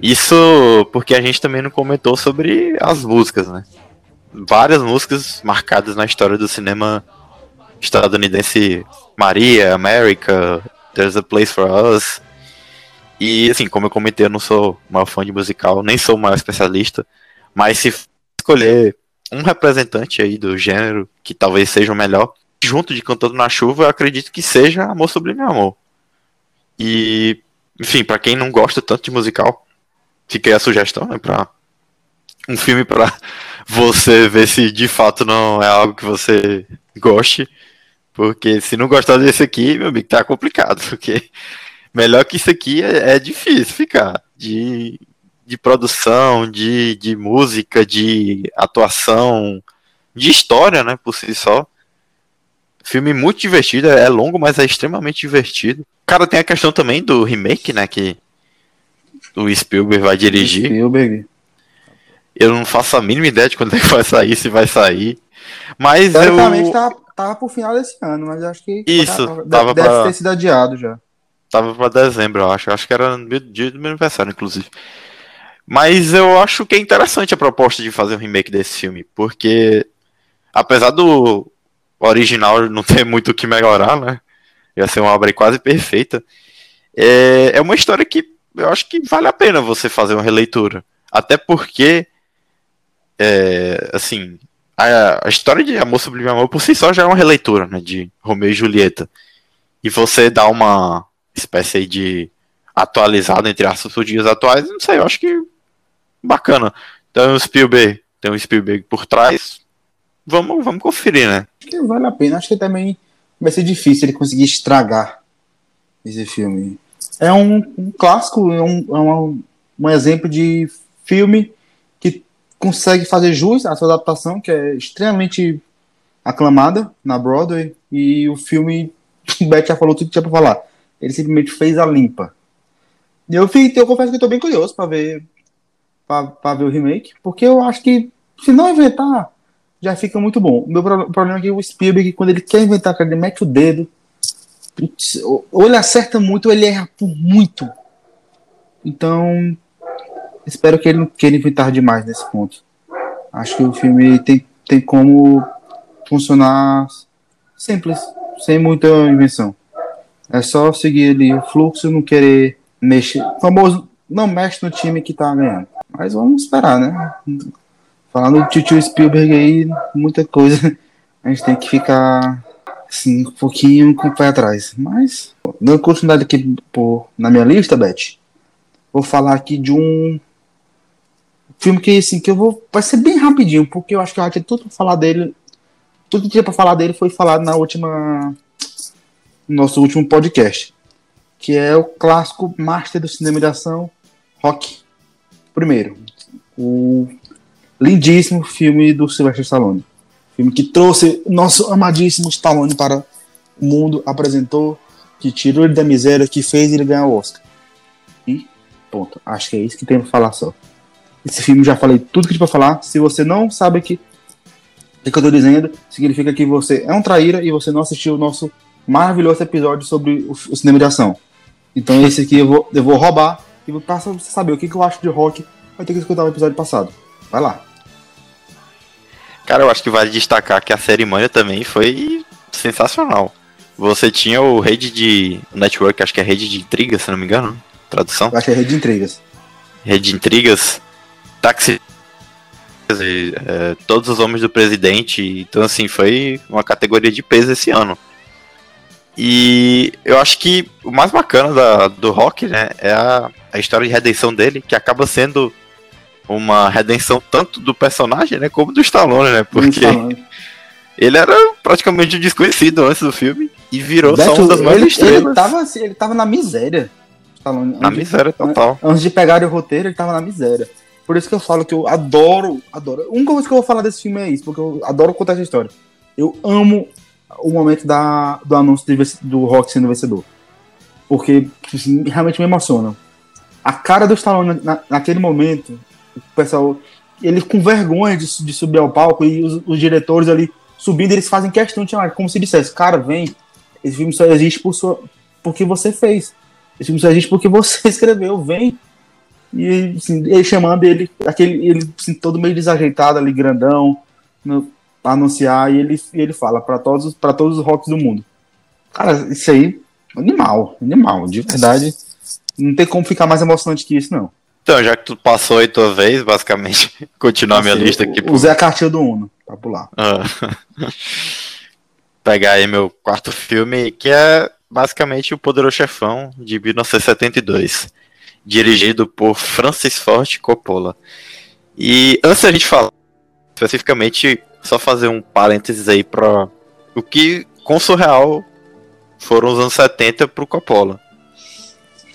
Isso porque a gente também não comentou sobre as músicas, né? Várias músicas marcadas na história do cinema estadunidense. Maria, America, There's a Place for Us. E assim, como eu comentei, eu não sou maior fã de musical, nem sou o maior especialista, mas se escolher um representante aí do gênero que talvez seja o melhor, junto de Cantando na Chuva, eu acredito que seja Amor Sublime Amor. E, enfim, para quem não gosta tanto de musical, fiquei a sugestão, né, pra um filme para (laughs) você ver se de fato não é algo que você goste. Porque se não gostar desse aqui, meu amigo, tá complicado. (laughs) Porque melhor que isso aqui é, é difícil ficar. De, de produção, de, de música, de atuação, de história, né, por si só. Filme muito divertido, é longo, mas é extremamente divertido. Cara, tem a questão também do remake, né, que o Spielberg vai dirigir. Spielberg. Eu não faço a mínima ideia de quando é que vai sair, se vai sair. Mas Teoricamente eu... tava, tava pro final desse ano, mas acho que Isso, tava, tava deve pra... ter sido adiado já. Tava pra dezembro, eu acho. Acho que era no dia do meu aniversário, inclusive. Mas eu acho que é interessante a proposta de fazer um remake desse filme, porque apesar do original não ter muito o que melhorar, né? Ia ser uma obra quase perfeita. É, é uma história que eu acho que vale a pena você fazer uma releitura. Até porque, é, assim, a, a, história de Amor Sublime Amor por si só já é uma releitura, né? De Romeu e Julieta. E você dá uma espécie de atualizada entre aspas os dias atuais, não sei, eu acho que bacana. Então o Spielberg, tem um Spielberg por trás. Vamos, vamos conferir, né? Vale a pena. Acho que também vai ser difícil ele conseguir estragar esse filme. É um, um clássico, é, um, é um, um exemplo de filme consegue fazer jus à sua adaptação, que é extremamente aclamada na Broadway, e o filme, o (laughs) Beth já falou tudo que tinha pra falar. Ele simplesmente fez a limpa. Eu, eu confesso que estou bem curioso para ver para ver o remake, porque eu acho que se não inventar, já fica muito bom. O meu problema é que o Spielberg, quando ele quer inventar, ele mete o dedo, putz, ou ele acerta muito ou ele erra por muito. Então, espero que ele não queira inventar demais nesse ponto. Acho que o filme tem, tem como funcionar simples, sem muita invenção. É só seguir ali o fluxo, não querer mexer. O famoso, não mexe no time que tá ganhando. Mas vamos esperar, né? Falando do Tio Spielberg aí, muita coisa. (laughs) A gente tem que ficar assim, um pouquinho com o pé atrás. Mas, dando continuidade aqui por, na minha lista, Beth, vou falar aqui de um filme que, assim, que eu vou. Vai ser bem rapidinho, porque eu acho que eu tinha tudo pra falar dele. Tudo que tinha pra falar dele foi falado na última. No nosso último podcast. Que é o clássico master do cinema de ação, Rock Primeiro, o lindíssimo filme do Sylvester Stallone. Filme que trouxe nosso amadíssimo Stallone para o mundo, apresentou, que tirou ele da miséria, que fez ele ganhar o Oscar. E ponto. Acho que é isso que tem pra falar só. Esse filme já falei tudo que tinha pra falar. Se você não sabe que o que eu tô dizendo, significa que você é um traíra e você não assistiu o nosso maravilhoso episódio sobre o, o cinema de ação. Então esse aqui eu vou, eu vou roubar e vou passar você saber o que, que eu acho de rock, vai ter que escutar o episódio passado. Vai lá. Cara, eu acho que vale destacar que a cerimônia também foi sensacional. Você tinha o rede de network, acho que é rede de intrigas, se não me engano, tradução. Eu acho que é rede de intrigas. Rede de intrigas, táxi, é, todos os homens do presidente. Então, assim, foi uma categoria de peso esse ano. E eu acho que o mais bacana da, do rock, né, é a, a história de redenção dele, que acaba sendo uma redenção tanto do personagem, né, como do Stallone, né, porque (laughs) ele era praticamente um desconhecido antes do filme e virou Beto, só uma das maiores estrelas. Ele tava, assim, ele tava na miséria. Stallone, na miséria total. Antes de pegar o roteiro, ele tava na miséria. Por isso que eu falo que eu adoro, adoro. A única coisa que eu vou falar desse filme é isso, porque eu adoro contar essa história. Eu amo o momento da, do anúncio do Rock sendo vencedor. Porque assim, realmente me emociona. A cara do Stallone na, naquele momento, o pessoal, ele com vergonha de, de subir ao palco e os, os, diretores ali subindo, eles fazem questão de chamar, como se dissesse, cara, vem, esse filme só existe por sua, porque você fez. Esse filme só existe porque você (laughs) escreveu, vem. E assim, ele chamando ele, aquele, ele assim, todo meio desajeitado ali, grandão, no, pra anunciar, e ele, ele fala para todos, pra todos os rocks do mundo. Cara, isso aí, animal, animal, de verdade. Não tem como ficar mais emocionante que isso, não. Então, já que tu passou aí tua vez, basicamente, (laughs) continuar a minha lista aqui. Usei a cartinha do Uno, pra pular. Ah. (laughs) Pegar aí meu quarto filme, que é basicamente o Poderoso Chefão, de 1972 dirigido por Francis Ford Coppola. E antes da gente falar especificamente, só fazer um parênteses aí para o que com surreal foram os anos 70 pro Coppola.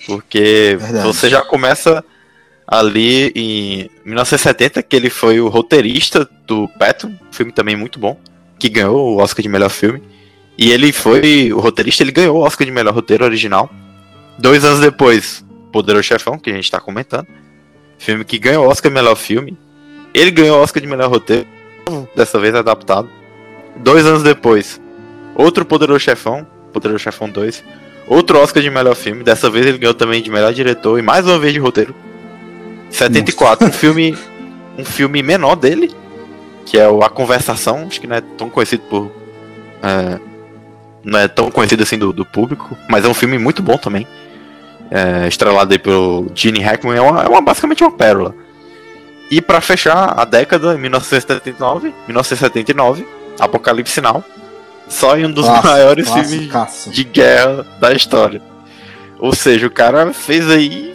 Porque Verdade. você já começa ali em 1970, que ele foi o roteirista do Patton, filme também muito bom, que ganhou o Oscar de melhor filme. E ele foi o roteirista, ele ganhou o Oscar de melhor roteiro original. Dois anos depois, Poderoso Chefão, que a gente tá comentando. Filme que ganhou Oscar de melhor filme. Ele ganhou Oscar de melhor roteiro, dessa vez adaptado. Dois anos depois, outro Poderoso Chefão, Poderoso Chefão 2. Outro Oscar de melhor filme, dessa vez ele ganhou também de melhor diretor e mais uma vez de roteiro. 74, um filme um filme menor dele, que é o A Conversação, acho que não é tão conhecido por é, não é tão conhecido assim do, do público, mas é um filme muito bom também é, estrelado aí pelo Gene Hackman, é, uma, é uma, basicamente uma pérola. E para fechar a década, 1979, 1979, Apocalipse Now, só em um dos Clássico, maiores filmes de guerra da história. Ou seja, o cara fez aí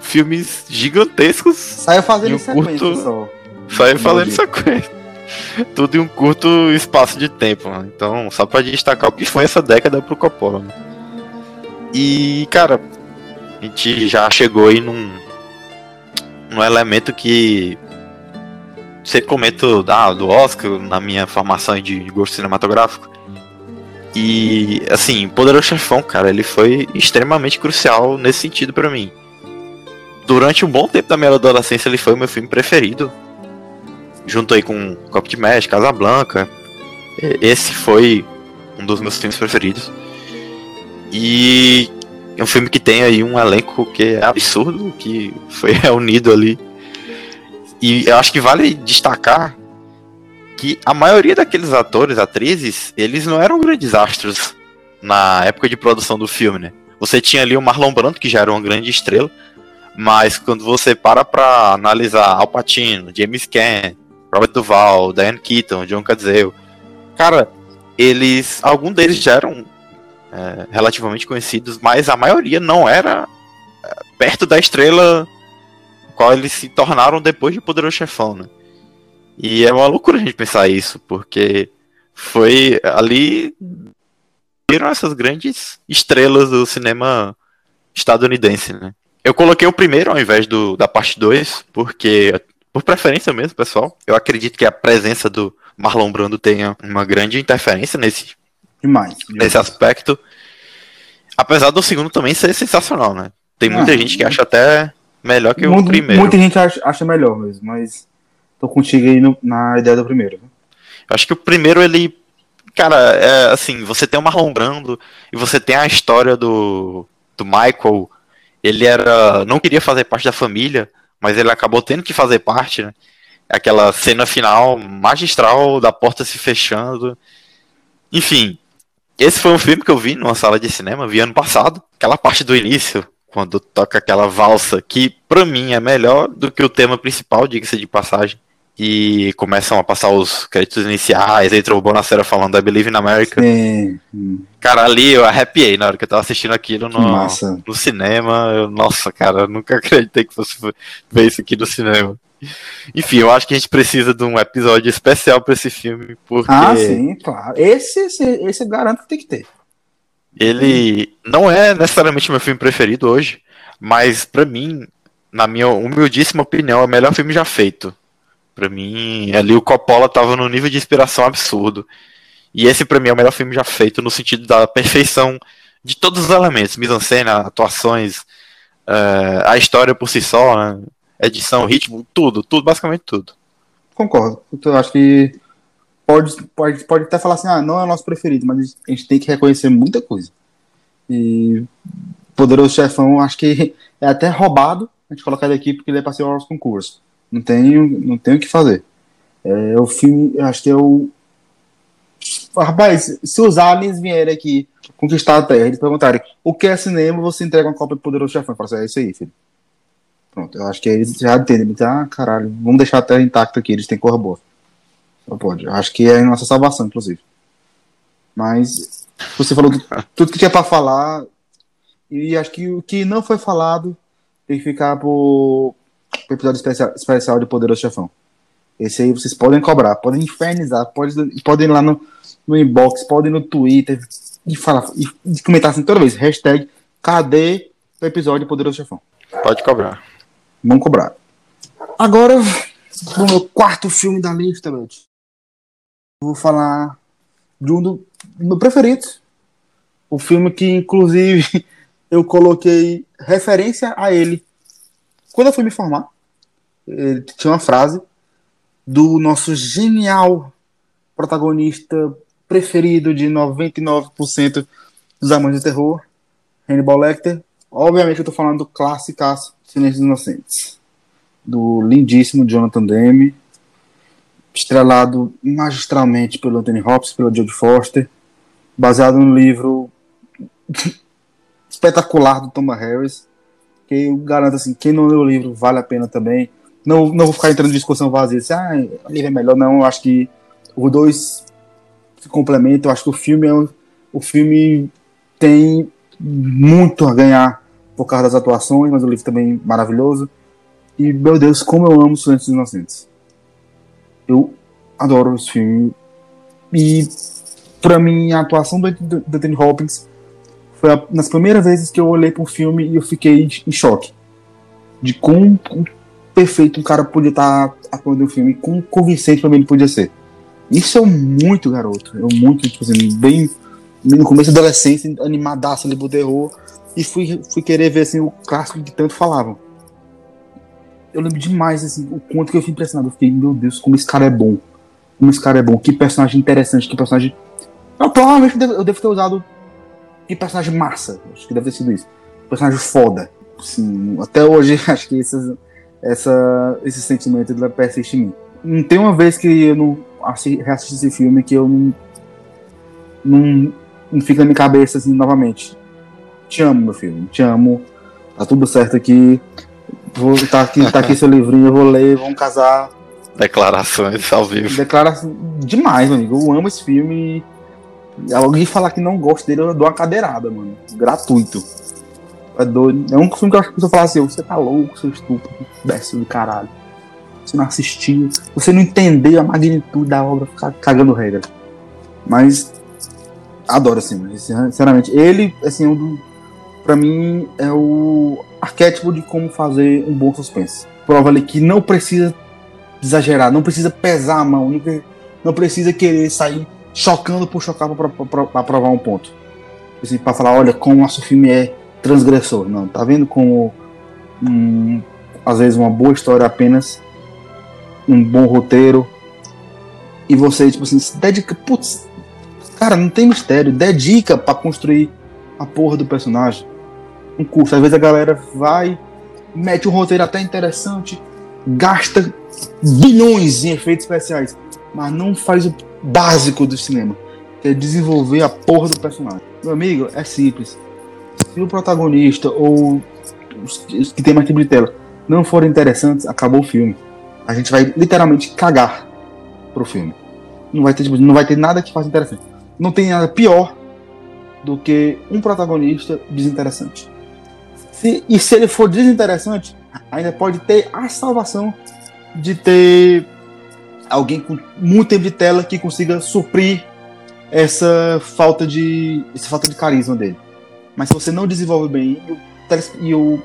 filmes gigantescos. Saiu fazendo um curto... só. Saiu fazendo sequência. Tudo em um curto espaço de tempo, mano. Então, só pra destacar o que foi essa década pro Coppola. Mano. E, cara, a gente já chegou aí num, num elemento que você comento ah, do Oscar na minha formação de gosto cinematográfico. E assim, Poderoso Chefão, cara, ele foi extremamente crucial nesse sentido para mim. Durante um bom tempo da minha adolescência, ele foi o meu filme preferido. Junto aí com Copo de Mesh, Casablanca. Esse foi um dos meus filmes preferidos. E é um filme que tem aí um elenco que é absurdo, que foi (laughs) reunido ali. E eu acho que vale destacar que a maioria daqueles atores, atrizes, eles não eram grandes astros na época de produção do filme, né? Você tinha ali o Marlon Brando, que já era uma grande estrela, mas quando você para pra analisar Al Pacino, James Caan, Robert Duval, Diane Keaton, John Cazale, cara, eles, algum deles já eram é, relativamente conhecidos, mas a maioria não era é, perto da estrela qual eles se tornaram depois de Poderoso Chefão, né? E é uma loucura a gente pensar isso, porque foi ali viram essas grandes estrelas do cinema estadunidense, né? Eu coloquei o primeiro ao invés do, da parte 2, porque, por preferência mesmo, pessoal, eu acredito que a presença do Marlon Brando tenha uma grande interferência nesse, Demais. nesse aspecto. Apesar do segundo também ser sensacional, né? Tem muita Ah, gente que acha até melhor que o Muito- primeiro. Muita gente acha, acha melhor mesmo, mas tô contigo aí no- na ideia do primeiro. Eu acho que o primeiro, ele. Cara, é assim, você tem o Marlon Brando e você tem a história do, do Michael. Ele era. não queria fazer parte da família, mas ele acabou tendo que fazer parte, né? Aquela cena final magistral da porta se fechando. Enfim, esse foi um filme que eu vi numa sala de cinema, vi ano passado. Aquela parte do início, quando toca aquela valsa, que pra mim é melhor do que o tema principal, diga-se de passagem. E começam a passar os créditos iniciais, entra o Bonacera falando I Believe in America. Hum, Cara, ali eu arrepiei na hora que eu tava assistindo aquilo no, no cinema. Eu, nossa, cara, eu nunca (laughs) acreditei que fosse ver isso aqui no cinema. Enfim, eu acho que a gente precisa de um episódio especial pra esse filme, porque Ah, sim, claro. Esse, esse, esse eu garanto que tem que ter. ele não é necessariamente meu filme preferido hoje, mas pra mim, na minha humildíssima opinião, é o melhor filme já feito. Pra mim, ali o Coppola tava num nível de inspiração absurdo. E esse pra mim é o melhor filme já feito no sentido da perfeição de todos os elementos, mise-en-scène, atuações, eh, a história por si só, né? Edição, ritmo, tudo, tudo, basicamente tudo. Concordo. Eu acho que pode, pode, pode até falar assim, ah, não é o nosso preferido, mas a gente tem que reconhecer muita coisa. E Poderoso Chefão, acho que é até roubado a gente colocar ele aqui porque ele é para ser o nosso concurso. Não tenho, não tenho o que fazer. É o filme, eu acho que é o. Rapaz, se os aliens vierem aqui conquistar a Terra, eles perguntarem o que é cinema, você entrega uma cópia do Poderoso Chefão. Fala assim, é isso aí, filho. Pronto, eu acho que eles já entendem. Ah, caralho, vamos deixar a Terra intacta aqui, eles têm cor boa. Só pode. Eu acho que é a nossa salvação, inclusive. Mas você falou (laughs) tudo, que tinha pra falar. E acho que o que não foi falado tem que ficar pro, pro episódio especial, especial de Poderoso Chefão. Esse aí vocês podem cobrar, podem infernizar, podem, podem ir lá no, no inbox, podem ir no Twitter e falar e, e comentar assim toda vez. Hashtag cadê o episódio de Poderoso Chefão? Pode cobrar. Vamos cobrar. Agora, o meu quarto filme da lista. Eu vou falar de um do meu preferido. O filme que, inclusive, (laughs) eu coloquei referência a ele. Quando eu fui me formar, ele tinha uma frase do nosso genial protagonista preferido de 99% dos amantes de terror, Hannibal Lecter. Obviamente eu tô falando do clássicaço Silêncio Inocentes, do lindíssimo Jonathan Demme, estrelado magistralmente pelo Anthony Hopkins, pelo Jodie Foster, baseado no livro (laughs) espetacular do Thomas Harris, que eu garanto assim, quem não leu o livro vale a pena também. Não, não vou ficar entrando em discussão vazia, assim, ah, o livro é melhor, não, eu acho que os dois se complementam, eu acho que o filme é um, o filme tem muito a ganhar por causa das atuações, mas o livro também é maravilhoso. E, meu Deus, como eu amo Silêncio dos Inocentes. Eu adoro esse filme. E, pra mim, a atuação do, Anthony Hopkins foi a, nas primeiras vezes que eu olhei para o filme e eu fiquei em choque. De quão perfeito um cara podia estar atuando no filme, quão convincente mim ele podia ser. Isso é muito garoto. Eu muito, tipo assim, bem no começo da adolescência, animadaço ali pro terror. E fui, fui querer ver assim, o clássico que tanto falavam. Eu lembro demais assim, o quanto que eu fui impressionado. Eu fiquei, meu Deus, como esse cara é bom. Como esse cara é bom. Que personagem interessante, que personagem. Eu, provavelmente eu devo, ter usado. Que personagem massa. Acho que deve ter sido isso. Personagem foda. Assim, até hoje, (laughs) acho que esses, essa, esse sentimento ele persiste em mim. Não tem uma vez que eu não assi- reassisti esse filme que eu não. Não, não fica na minha cabeça assim novamente. Te amo, meu filho. Te amo. Tá tudo certo aqui. Vou tá aqui, tá aqui seu livrinho, eu vou ler, vamos casar. Declarações ao vivo. Declara demais, meu amigo. Eu amo esse filme. Alguém falar que não gosta dele, eu dou uma cadeirada, mano. Gratuito. É doido. É um filme que eu acho que a pessoa fala assim, você tá louco, seu estúpido, décimo do caralho. Você não assistiu, você não entendeu a magnitude da obra, ficar cagando regra. Mas adoro assim, sinceramente. Ele, assim, um do, pra mim é o arquétipo de como fazer um bom suspense. Prova ali que não precisa exagerar, não precisa pesar a mão, não, precisa querer sair chocando por chocar para provar um ponto. Assim, para falar, olha, como o nosso filme é transgressor. Não, tá vendo como um, às vezes uma boa história apenas, um bom roteiro, e você, tipo assim, se dedica, putz, cara, não tem mistério, dedica para construir a porra do personagem. Um curso, às vezes a galera vai, mete um roteiro até interessante, gasta bilhões em efeitos especiais, mas não faz o básico do cinema, que é desenvolver a porra do personagem. Meu amigo, é simples. Se o protagonista ou os, que tem mais tempo de tela não forem interessantes, acabou o filme. A gente vai literalmente cagar pro filme. Não vai ter, tipo, não vai ter nada que faça interessante. Não tem nada pior do que um protagonista desinteressante. Se, e se ele for desinteressante, ainda pode ter a salvação de ter alguém com muito tempo de tela que consiga suprir essa falta de essa falta de carisma dele. Mas se você não desenvolve bem e o,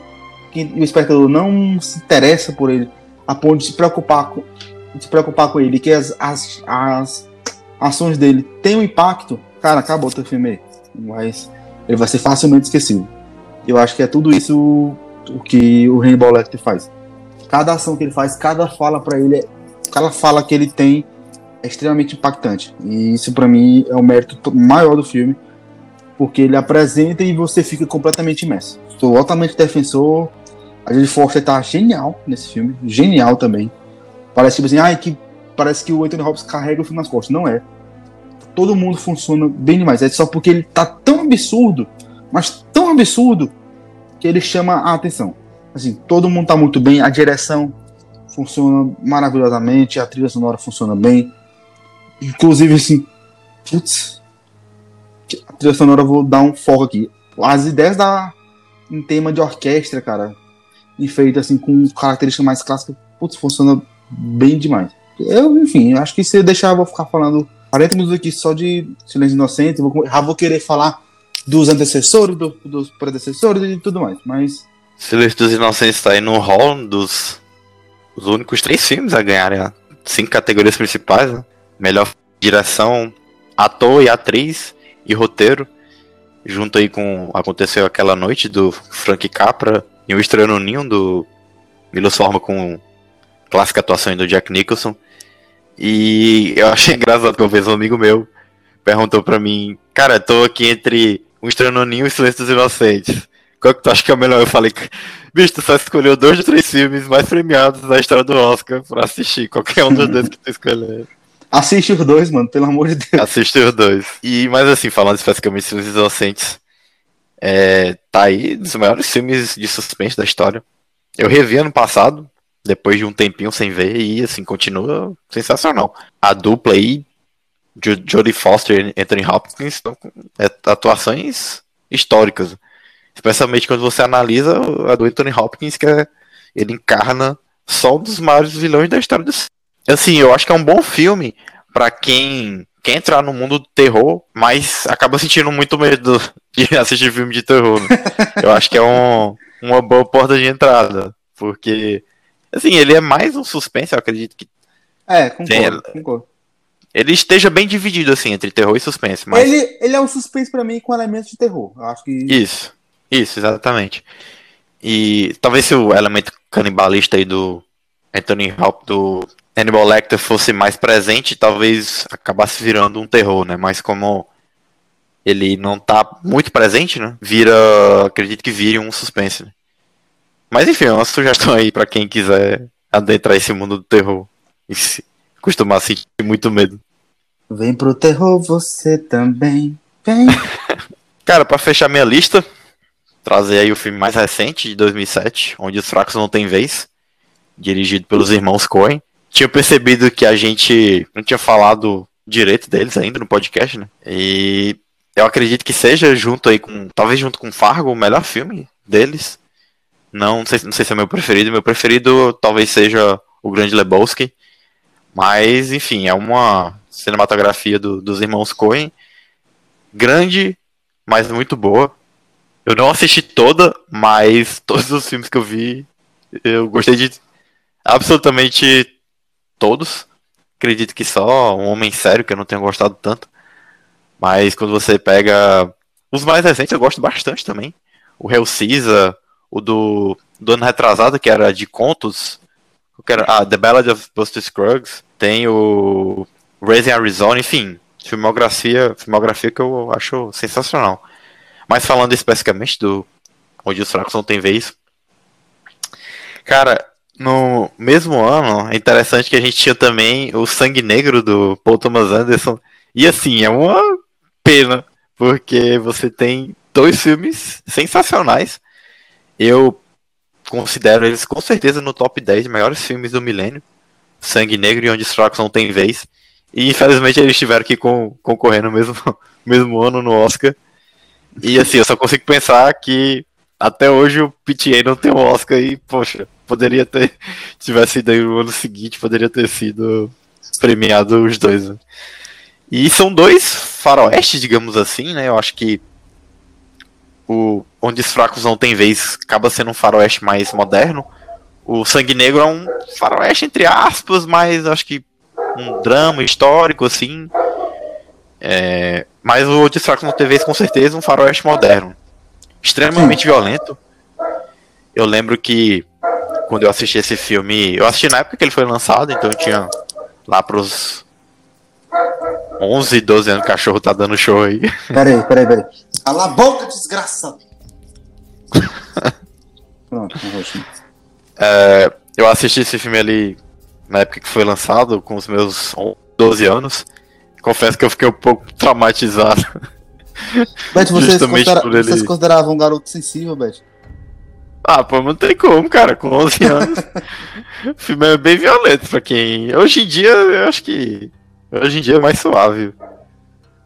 e o espectador não se interessa por ele a ponto de se preocupar com, se preocupar com ele, que as, as, as ações dele têm um impacto, cara, acabou o teu filme aí. Mas ele vai ser facilmente esquecido. Eu acho que é tudo isso o que o Rainbow Lecter faz. Cada ação que ele faz, cada fala para ele, cada fala que ele tem é extremamente impactante. E isso para mim é o mérito maior do filme, porque ele apresenta e você fica completamente imerso. Sou altamente defensor. A Jodie Foster tá genial nesse filme, genial também. Parece tipo assim, ai, que parece que o Anthony Hopkins carrega o filme nas costas. Não é. Todo mundo funciona bem demais. É só porque ele tá tão absurdo, mas tão absurdo, que ele chama a atenção. Assim, todo mundo tá muito bem, a direção funciona maravilhosamente, a trilha sonora funciona bem. Inclusive, assim, putz, a trilha sonora eu vou dar um foco aqui. As ideias da em tema de orquestra, cara, e feito assim com características mais clássicas, putz, funciona bem demais. Eu, enfim, acho que se eu deixar, eu vou ficar falando 40 minutos aqui só de Silêncio Inocente, vou, já vou querer falar dos antecessores, do, dos predecessores e tudo mais, mas... Silêncio dos Inocentes tá aí no hall dos os únicos três filmes a ganharem cinco categorias principais, né? Melhor direção, ator e atriz e roteiro, junto aí com Aconteceu Aquela Noite, do Frank Capra, e o Estranho no Ninho, do Milos Forma com clássica atuação do Jack Nicholson. E eu achei engraçado que uma vez um amigo meu perguntou pra mim, cara, tô aqui entre um Estranho no Ninho e Silêncio dos Inocentes. Qual que tu acha que é o melhor? Eu falei, bicho, tu só escolheu dois dos três filmes mais premiados da história do Oscar pra assistir. Qualquer um dos dois que tu escolher. (laughs) Assiste os dois, mano, pelo amor de Deus. Assiste os dois. E, mas assim, falando especificamente de Silêncio dos Inocentes, é, tá aí dos maiores filmes de suspense da história. Eu revi ano passado, depois de um tempinho sem ver, e assim, continua sensacional. A dupla aí, Jodie Foster e Anthony Hopkins, estão com é, atuações históricas. Especialmente quando você analisa a do Anthony Hopkins, que é, ele encarna só um dos maiores vilões da história do Assim, eu acho que é um bom filme para quem quer entrar no mundo do terror, mas acaba sentindo muito medo (laughs) de assistir filme de terror. Né? (laughs) eu acho que é um, uma boa porta de entrada, porque assim, ele é mais um suspense, eu acredito que É, concordo, tem, concordo. Ele esteja bem dividido assim entre terror e suspense, mas ele, ele é um suspense para mim com elementos de terror. Eu acho que Isso. Isso, exatamente. E talvez se o elemento canibalista aí do Anthony Hopkins do Hannibal Lecter fosse mais presente, talvez acabasse virando um terror, né? Mas como ele não tá muito presente, né? Vira, acredito que vire um suspense. Né? Mas enfim, é uma sugestão aí para quem quiser adentrar esse mundo do terror e se costumar sentir muito medo. Vem pro terror você também. Vem. (laughs) Cara, para fechar minha lista, trazer aí o filme mais recente de 2007, Onde os Fracos Não Têm Vez, dirigido pelos irmãos Coen tinha percebido que a gente não tinha falado direito deles ainda no podcast, né? E eu acredito que seja junto aí com, talvez junto com Fargo, o melhor filme deles. Não, não sei, não sei se é meu preferido, meu preferido talvez seja o Grande Lebowski. Mas, enfim, é uma cinematografia do, dos irmãos Coen. Grande, mas muito boa. Eu não assisti toda, mas (laughs) todos os filmes que eu vi, eu gostei de absolutamente todos. Acredito que só Um Homem Sério, que eu não tenho gostado tanto. Mas quando você pega os mais recentes, eu gosto bastante também. O Hell Caesar, o do, do ano retrasado, que era de contos. Que era, ah, The Ballad of Buster Scruggs. Tem o Raising Arizona, enfim. Filmografia, filmografia que eu acho sensacional. Mas falando especificamente do Onde os Fracos Não Tem Vez. Cara, no mesmo ano, é interessante que a gente tinha também o Sangue Negro do Paul Thomas Anderson. E assim, é uma pena, porque você tem dois filmes sensacionais. Eu considero eles com certeza no top 10 melhores filmes do milênio. Sangue Negro e Onde os Fracos Não Tem Vez. E infelizmente eles tiveram que concorrer no mesmo, (laughs) mesmo ano no Oscar. E assim, eu só consigo pensar que até hoje o PTA não tem um Oscar e, poxa, poderia ter. (laughs) Tivesse aí no ano seguinte, poderia ter sido premiado os dois. Né? E são dois faroestes, digamos assim, né? Eu acho que o Onde os Fracos Não Tem Vez acaba sendo um faroeste mais moderno. O Sangue Negro é um faroeste, entre aspas, mas acho que um drama histórico, assim. É, mas o Fracos Não Tem Vez, com certeza, um faroeste moderno. Extremamente Sim. violento. Eu lembro que quando eu assisti esse filme, eu assisti na época que ele foi lançado, então eu tinha lá pros 11, 12 anos, o cachorro tá dando show aí. (laughs) Peraí, peraí, peraí. Cala a boca, desgraçado! (laughs) Pronto, é, eu assisti esse filme ali na época que foi lançado, com os meus 12 anos. Confesso que eu fiquei um pouco traumatizado. (laughs) Beth, vocês, considera ele... vocês consideravam um garoto sensível, Beth? Ah, pô, não tem como, cara, com 11 (laughs) anos. o filme é bem violento pra quem. Hoje em dia, eu acho que. Hoje em dia é mais suave.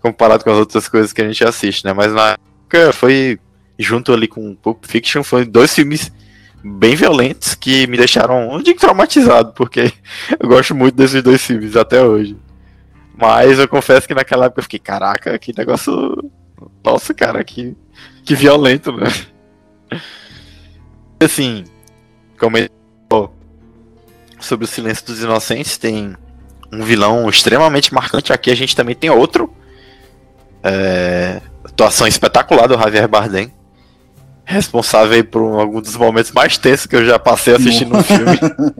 Comparado com as outras coisas que a gente assiste, né? Mas na época foi. Junto ali com Pulp Fiction, foi dois filmes bem violentos que me deixaram, não digo traumatizado, porque (laughs) eu gosto muito desses dois filmes até hoje. Mas eu confesso que naquela época eu fiquei, caraca, que negócio. Nossa, cara, que, que violento, né? (laughs) Assim, como ele falou sobre o Silêncio dos Inocentes, tem um vilão extremamente marcante. Aqui a gente também tem outro. É, atuação espetacular do Javier Bardem responsável por algum dos momentos mais tensos que eu já passei assistindo um filme. (laughs)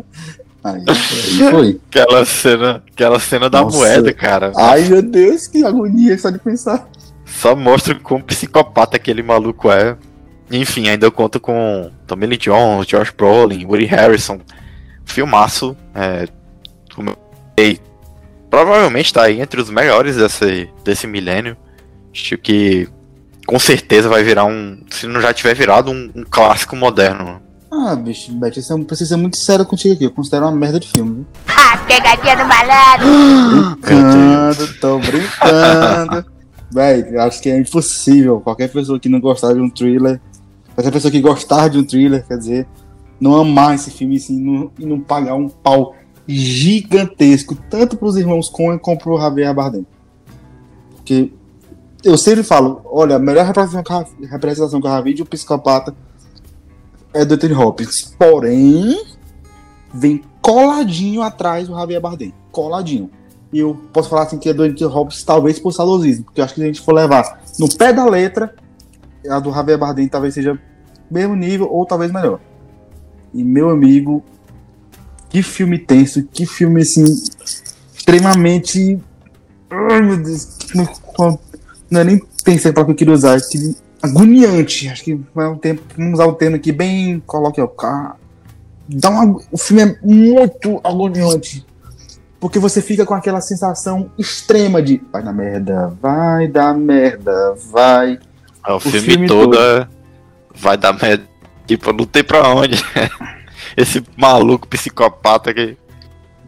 Aí, aí foi. aquela cena, aquela cena da moeda, cara. Ai, meu Deus, que agonia só de pensar. Só mostra como psicopata aquele maluco é. Enfim, ainda eu conto com Tommy Lee Jones, Josh Brolin, Woody Harrison. Filmaço. É, provavelmente tá aí entre os melhores desse, desse milênio. Acho que com certeza vai virar um. Se não já tiver virado, um, um clássico moderno. Ah, bicho, Beth, eu preciso ser muito sério contigo aqui. Eu considero uma merda de filme. (laughs) Ah, pegadinha do malandro! brincando, tô brincando. (laughs) Véi, acho que é impossível. Qualquer pessoa que não gostar de um thriller, qualquer pessoa que gostar de um thriller, quer dizer, não amar esse filme assim, não, e não pagar um pau gigantesco, tanto pros irmãos Coen como pro Javier Bardem. Porque eu sempre falo, olha, a melhor representação, que eu já vi de um psicopata é do Anthony Hopkins. Porém, vem coladinho atrás do Javier Bardem. Coladinho. E eu posso falar assim que é do Anthony Hopkins talvez por saudosismo, porque eu acho que se a gente for levar no pé da letra, a do Javier Bardem talvez seja mesmo nível ou talvez melhor. E meu amigo, que filme tenso, que filme assim extremamente ai meu Deus, não nem pensei para que eu queria usar, que agoniante. Acho que vai um tempo, vamos usar o termo aqui bem coloquial. Dá uma, o filme é muito agoniante. Porque você fica com aquela sensação extrema de vai dar merda, vai dar merda, vai. É, o, o filme, filme, todo, todo. É, vai dar merda. Tipo, não tem pra onde. (laughs) Esse maluco psicopata que.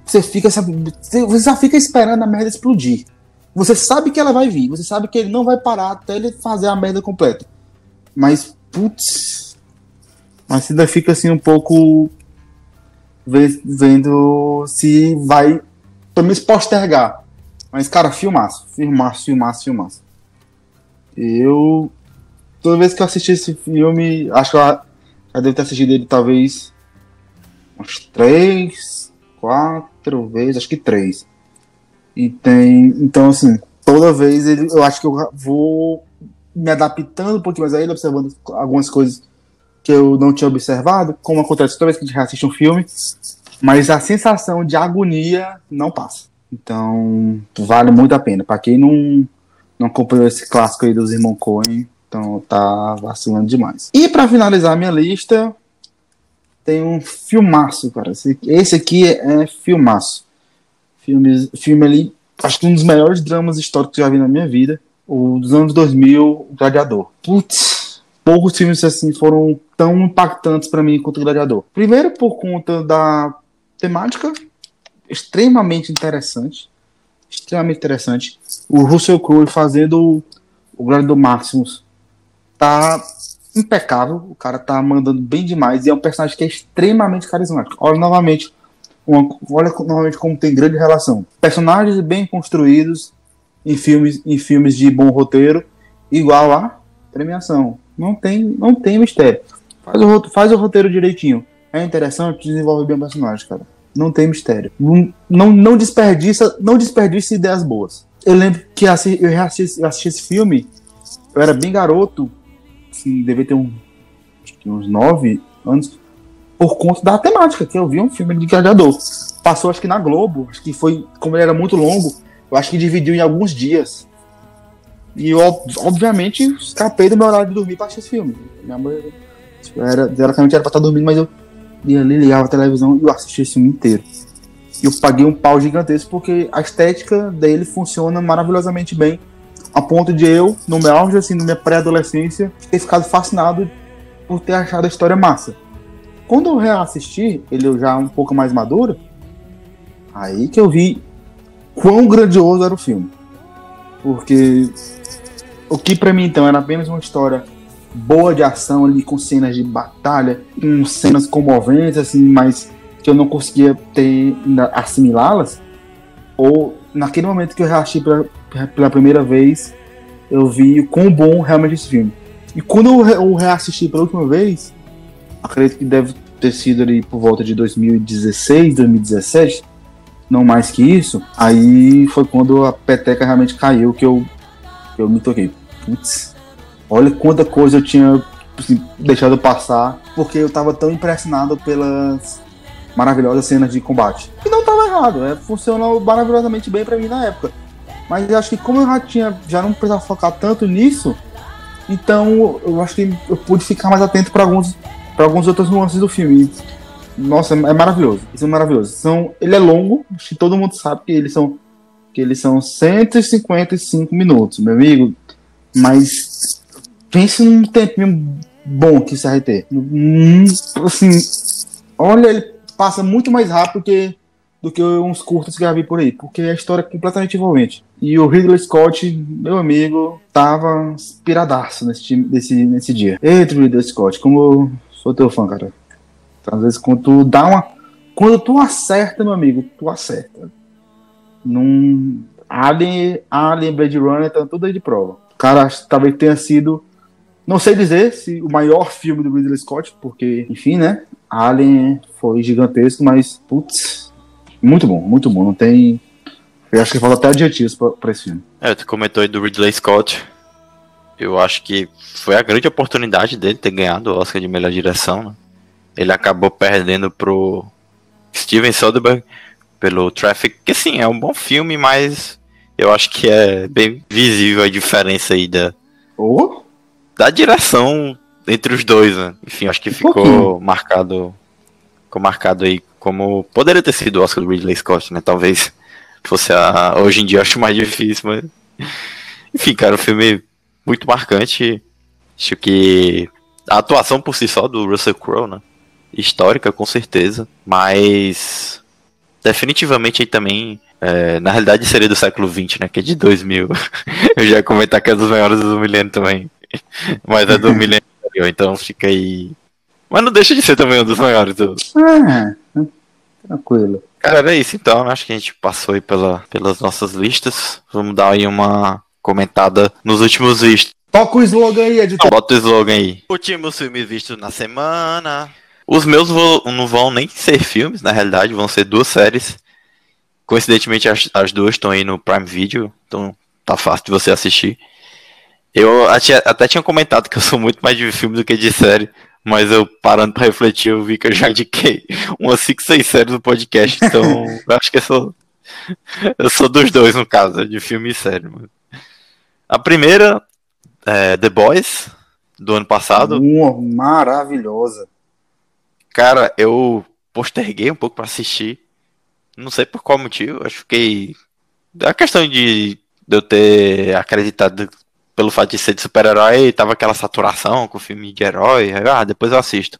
Você fica, sabe, você já fica esperando a merda explodir. Você sabe que ela vai vir, você sabe que ele não vai parar até ele fazer a merda completa. Mas, putz. Mas ainda fica assim um pouco. Vendo se vai. Pelo menos postergar. Mas, cara, filmaço. Filmaço, filmaço, filmaço. Eu. toda vez que eu assisti esse filme, acho que eu já devo ter assistido ele talvez umas três, quatro vezes, acho que três. E tem. Então, assim, toda vez ele, eu acho que eu vou me adaptando um pouquinho mais a ele, observando algumas coisas que eu não tinha observado, como acontece toda vez que a gente assiste um filme, mas a sensação de agonia não passa. Então, vale muito a pena. Para quem não, não acompanhou esse clássico aí dos irmãos Coen, então tá vacilando demais. E para finalizar minha lista, tem um filmaço, cara. Esse, esse aqui é filmaço. Filme, filme ali, acho que um dos melhores dramas históricos que eu já vi na minha vida. O dos anos 2000, o Gladiador. Putz, poucos filmes assim foram tão impactantes para mim quanto o Gladiador. Primeiro por conta da temática extremamente interessante, extremamente interessante. O Russell Crowe fazendo o Gladiador Maximus tá impecável, o cara tá mandando bem demais e é um personagem que é extremamente carismático. Olha novamente, uma, olha novamente como tem grande relação. Personagens bem construídos em filmes, em filmes de bom roteiro, igual a premiação. Não tem, não tem mistério. Faz o, faz o roteiro direitinho. É interessante, desenvolve bem o personagem, cara. Não tem mistério. Não, não, não desperdiça, não desperdiça ideias boas. Eu lembro que assi, eu assisti, assisti esse filme, eu era bem garoto, assim, devia ter um, uns nove anos, por conta da temática, que eu vi um filme de gladiador. Passou acho que na Globo, acho que foi, como ele era muito longo, eu acho que dividiu em alguns dias. E eu, obviamente, escapei do meu horário de dormir pra assistir esse filme. Minha mãe, era, teoricamente era pra estar dormindo, mas eu ia ali, ligava a televisão e eu assisti esse filme inteiro. E eu paguei um pau gigantesco porque a estética dele funciona maravilhosamente bem. A ponto de eu, no meu auge, assim, na minha pré-adolescência, ter ficado fascinado por ter achado a história massa. Quando eu reassisti, ele já um pouco mais maduro, aí que eu vi quão grandioso era o filme. Porque o que para mim então era apenas uma história boa de ação ali com cenas de batalha, com cenas comoventes assim, mas que eu não conseguia ter assimilá-las, ou naquele momento que eu reassisti pela, pela primeira vez, eu vi o quão bom realmente esse filme. E quando eu reassisti pela última vez, acredito que deve ter sido ali por volta de 2016, 2017, não mais que isso, aí foi quando a peteca realmente caiu que eu, que eu me toquei. Putz, olha quanta coisa eu tinha assim, deixado passar, porque eu tava tão impressionado pelas maravilhosas cenas de combate. E não tava errado, é, funcionou maravilhosamente bem para mim na época. Mas eu acho que como eu já tinha, já não precisava focar tanto nisso, então eu acho que eu pude ficar mais atento para alguns, para alguns outros nuances do filme. Nossa, é maravilhoso. Isso é maravilhoso. São, ele é longo, acho que todo mundo sabe que eles são que eles são 155 minutos, meu amigo. Mas pense num tempinho bom que esse RT. Hum, assim, olha, ele passa muito mais rápido que, do que uns curtos que eu já vi por aí, porque a história é completamente envolvente. E o Ridley Scott, meu amigo, tava inspiradaço nesse, nesse, nesse dia. Eita, Ridley Scott, como sou teu fã, cara. Às vezes quando tu dá uma. Quando tu acerta, meu amigo, tu acerta. Num. Alien, Alien Blade Runner, tá tudo aí de prova. Cara, talvez tenha sido. Não sei dizer se o maior filme do Ridley Scott, porque, enfim, né? Alien foi gigantesco, mas, putz, muito bom, muito bom. Não tem. Eu acho que falta até adjetivos pra, pra esse filme. É, tu comentou aí do Ridley Scott. Eu acho que foi a grande oportunidade dele ter ganhado o Oscar de melhor direção, né? ele acabou perdendo pro Steven Soderbergh pelo Traffic, que sim, é um bom filme, mas eu acho que é bem visível a diferença aí da, oh? da direção entre os dois, né? Enfim, acho que ficou marcado ficou marcado aí como poderia ter sido o Oscar do Ridley Scott, né? Talvez fosse a hoje em dia acho mais difícil, mas enfim, cara, um filme muito marcante. Acho que a atuação por si só do Russell Crowe, né? histórica, com certeza, mas definitivamente aí também, é, na realidade seria do século XX, né, que é de 2000. (laughs) Eu já ia comentar que é dos maiores do milênio também, (laughs) mas é do (laughs) milênio anterior, então fica aí... Mas não deixa de ser também um dos maiores. Do... Ah, tranquilo. Cara, era isso então, acho que a gente passou aí pela, pelas nossas listas. Vamos dar aí uma comentada nos últimos vistos Toca o slogan aí, editor. Bota o slogan aí. Últimos filmes vistos na semana. Os meus vo- não vão nem ser filmes, na realidade, vão ser duas séries. Coincidentemente, as, as duas estão aí no Prime Video, então tá fácil de você assistir. Eu até, até tinha comentado que eu sou muito mais de filme do que de série, mas eu parando pra refletir, eu vi que eu já indiquei umas 5, 6 séries no podcast, então (laughs) eu acho que eu sou, eu sou dos dois, no caso, de filme e série. Mano. A primeira é The Boys, do ano passado. Uma maravilhosa. Cara, eu posterguei um pouco pra assistir. Não sei por qual motivo. Acho que fiquei. A questão de, de eu ter acreditado pelo fato de ser de super-herói, tava aquela saturação com o filme de herói. Ah, depois eu assisto.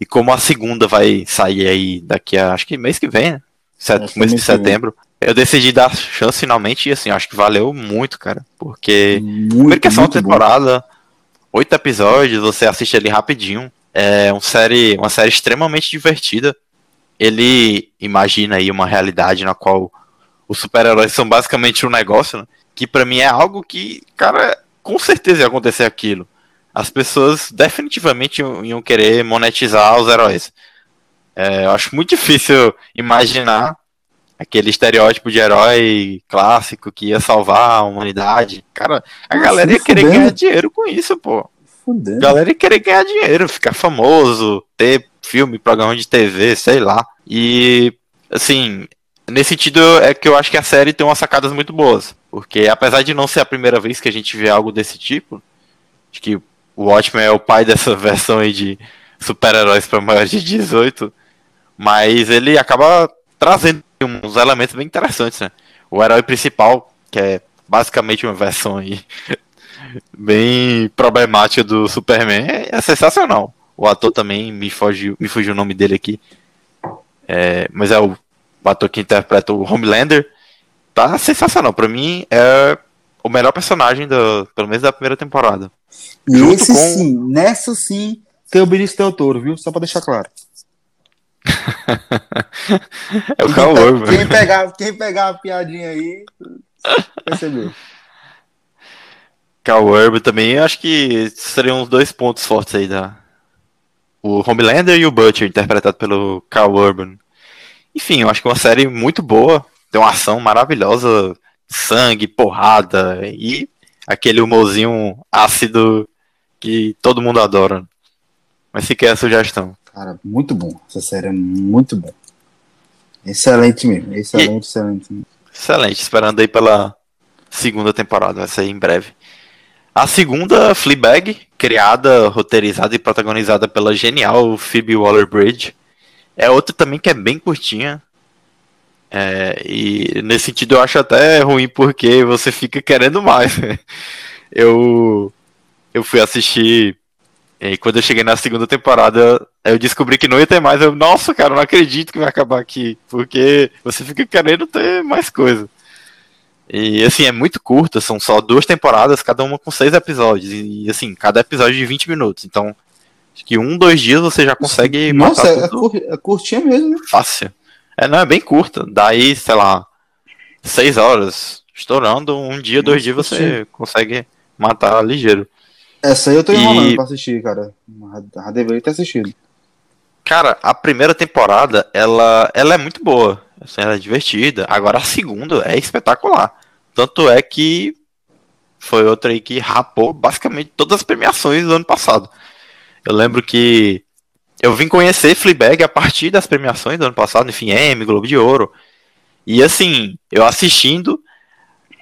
E como a segunda vai sair aí daqui a. Acho que mês que vem, né? Set- mês de vem. Eu decidi dar chance finalmente e assim, acho que valeu muito, cara. Porque. Muito, Primeiro que é só uma muito bom. temporada, oito episódios, você assiste ali rapidinho. É uma série, uma série extremamente divertida. Ele imagina aí uma realidade na qual os super-heróis são basicamente um negócio, né? que pra mim é algo que, cara, com certeza ia acontecer aquilo. As pessoas definitivamente iam, iam querer monetizar os heróis. É, eu acho muito (laughs) difícil imaginar aquele estereótipo de herói clássico que ia salvar a humanidade. Cara, a Ah, galera ia querer fudendo. ganhar dinheiro com isso, pô. A Fudendo. galera ia querer ganhar dinheiro, ficar famoso, ter filme, programa de TV, sei lá. E, assim, nesse sentido é que eu acho que a série tem umas sacadas muito boas. Porque apesar de não ser a primeira vez que a gente vê algo desse tipo, acho que o Watchmen é o pai dessa (laughs) versão aí de super-heróis para maiores de 18, mas ele acaba trazendo uns elementos bem interessantes, né? O herói principal, que é basicamente uma versão aí (laughs) bem problemática do Superman, é sensacional. O ator também me foge, me fugiu o nome dele aqui. É, mas é o, o ator que interpreta o Homelander. Tá sensacional. Pra mim é o melhor personagem do, pelo menos da primeira temporada. E junto esse com- sim, nessa sim, tem o Benício Del Toro, viu? Só pra deixar claro. (laughs) É o Quem, Cal pe- Urban. quem pegar, quem pegar a piadinha aí, percebeu. Cal Urban também, eu acho que seriam os dois pontos fortes aí da. O Homelander e o Butcher, interpretado pelo Cal Urban. Enfim, eu acho que é uma série muito boa, tem uma ação maravilhosa, sangue, porrada e aquele humorzinho ácido que todo mundo adora. Mas fica a sugestão. Cara, muito bom. Essa série é muito bom. Excelente mesmo. Excelente, excelente. mesmo. Excelente, esperando aí pela segunda temporada, vai sair em breve. A segunda, Fleabag, criada, roteirizada e protagonizada pela genial Phoebe Waller-Bridge. É outra também que é bem curtinha. É, e nesse sentido eu acho até ruim porque você fica querendo mais. (laughs) eu, eu fui assistir e quando eu cheguei na segunda temporada, eu descobri que não ia ter mais. Eu, nossa, cara, não acredito que vai acabar aqui. Porque você fica querendo ter mais coisa. E assim, é muito curta, são só duas temporadas, cada uma com seis episódios. E assim, cada episódio de 20 minutos. Então, acho que um, dois dias você já consegue Nossa, matar é, é curtinha mesmo, né? fácil. É, não, é bem curta. Daí, sei lá, seis horas. Estourando, um dia, dois dias você consegue matar ligeiro. Essa aí eu tô E- enrolando pra assistir, cara. Já deveria ter assistido. Cara, a primeira temporada, ela, ela é muito boa. Assim, ela é divertida. Agora a segunda é espetacular. Tanto é que foi outra aí que rapou basicamente todas as premiações do ano passado. Eu lembro que eu vim conhecer Fleabag a partir das premiações do ano passado, enfim, Emmy, Globo de Ouro. E assim, eu assistindo,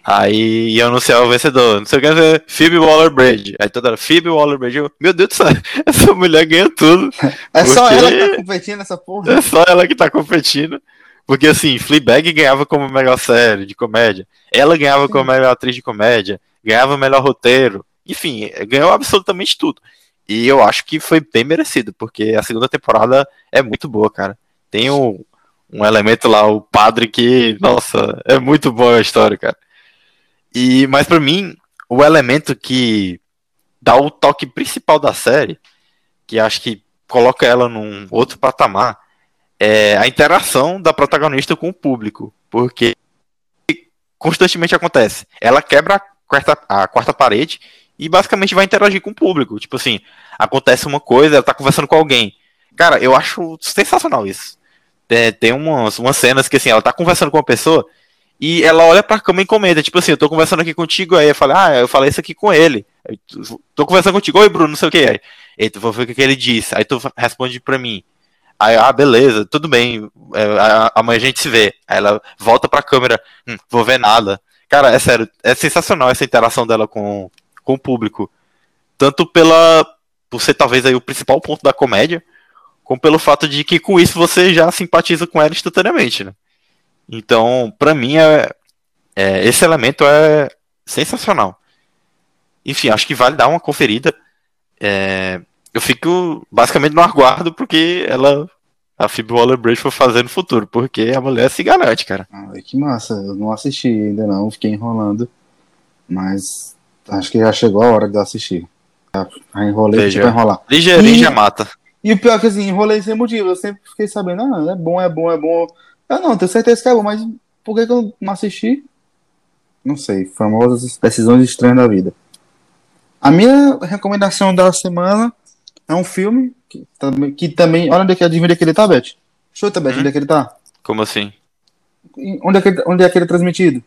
aí ia anunciar o vencedor. Não sei o que, é Phoebe Waller-Bridge. Aí toda hora, Phoebe Waller-Bridge. Eu, Meu Deus do céu, (laughs) essa mulher ganha tudo. É só ela que tá competindo nessa porra. (laughs) É só ela que tá competindo. Porque assim, Fleabag ganhava como melhor série de comédia. Ela ganhava como melhor atriz de comédia. Ganhava melhor roteiro. Enfim, ganhou absolutamente tudo. E eu acho que foi bem merecido, porque a segunda temporada é muito boa, cara. Tem um, um elemento lá, o padre, que, nossa, é muito boa a história, cara. E, mas pra mim, o elemento que dá o toque principal da série, que acho que coloca ela num outro patamar, é a interação da protagonista com o público, porque constantemente acontece. Ela quebra a quarta, a quarta parede e basicamente vai interagir com o público. Tipo assim, acontece uma coisa, ela tá conversando com alguém. Cara, eu acho sensacional isso. É, tem umas, umas cenas que assim, ela tá conversando com uma pessoa e ela olha pra câmera e comenta, tipo assim, eu tô conversando aqui contigo, aí eu falo, ah, eu falei isso aqui com ele. Tô conversando contigo, oi Bruno, não sei o que. Aí tu vou ver o que ele disse. Aí tu responde pra mim. Aí, ah, beleza, tudo bem. É, amanhã a gente se vê. Aí ela volta pra câmera, hum, vou ver nada. Cara, é sério, é sensacional essa interação dela com, com o público. Tanto pela. por ser talvez aí o principal ponto da comédia, como pelo fato de que com isso você já simpatiza com ela instantaneamente, né? Então, para mim, é, é, esse elemento é sensacional. Enfim, acho que vale dar uma conferida. É, eu fico basicamente no aguardo porque ela a Phoebe Waller-Bridge for fazer no futuro, porque a mulher se garante, cara. Ai, que massa. Eu não assisti ainda não, fiquei enrolando. Mas acho que já chegou a hora de eu assistir. Já enrolei, Veja. tipo enrolar. Ligeirinho já mata. E o pior é que assim, enrolei sem motivo. Eu sempre fiquei sabendo, ah, é bom, é bom, é bom. Eu não, tenho certeza que é bom, mas por que, que eu não assisti? Não sei. Famosas decisões estranhas da vida. A minha recomendação da semana é um filme que também. Que também olha onde é que adivinha é que ele tá, Beth? Chuta, Beth, Hum? onde é que ele tá? Como assim? Onde é que, onde é que ele é transmitido?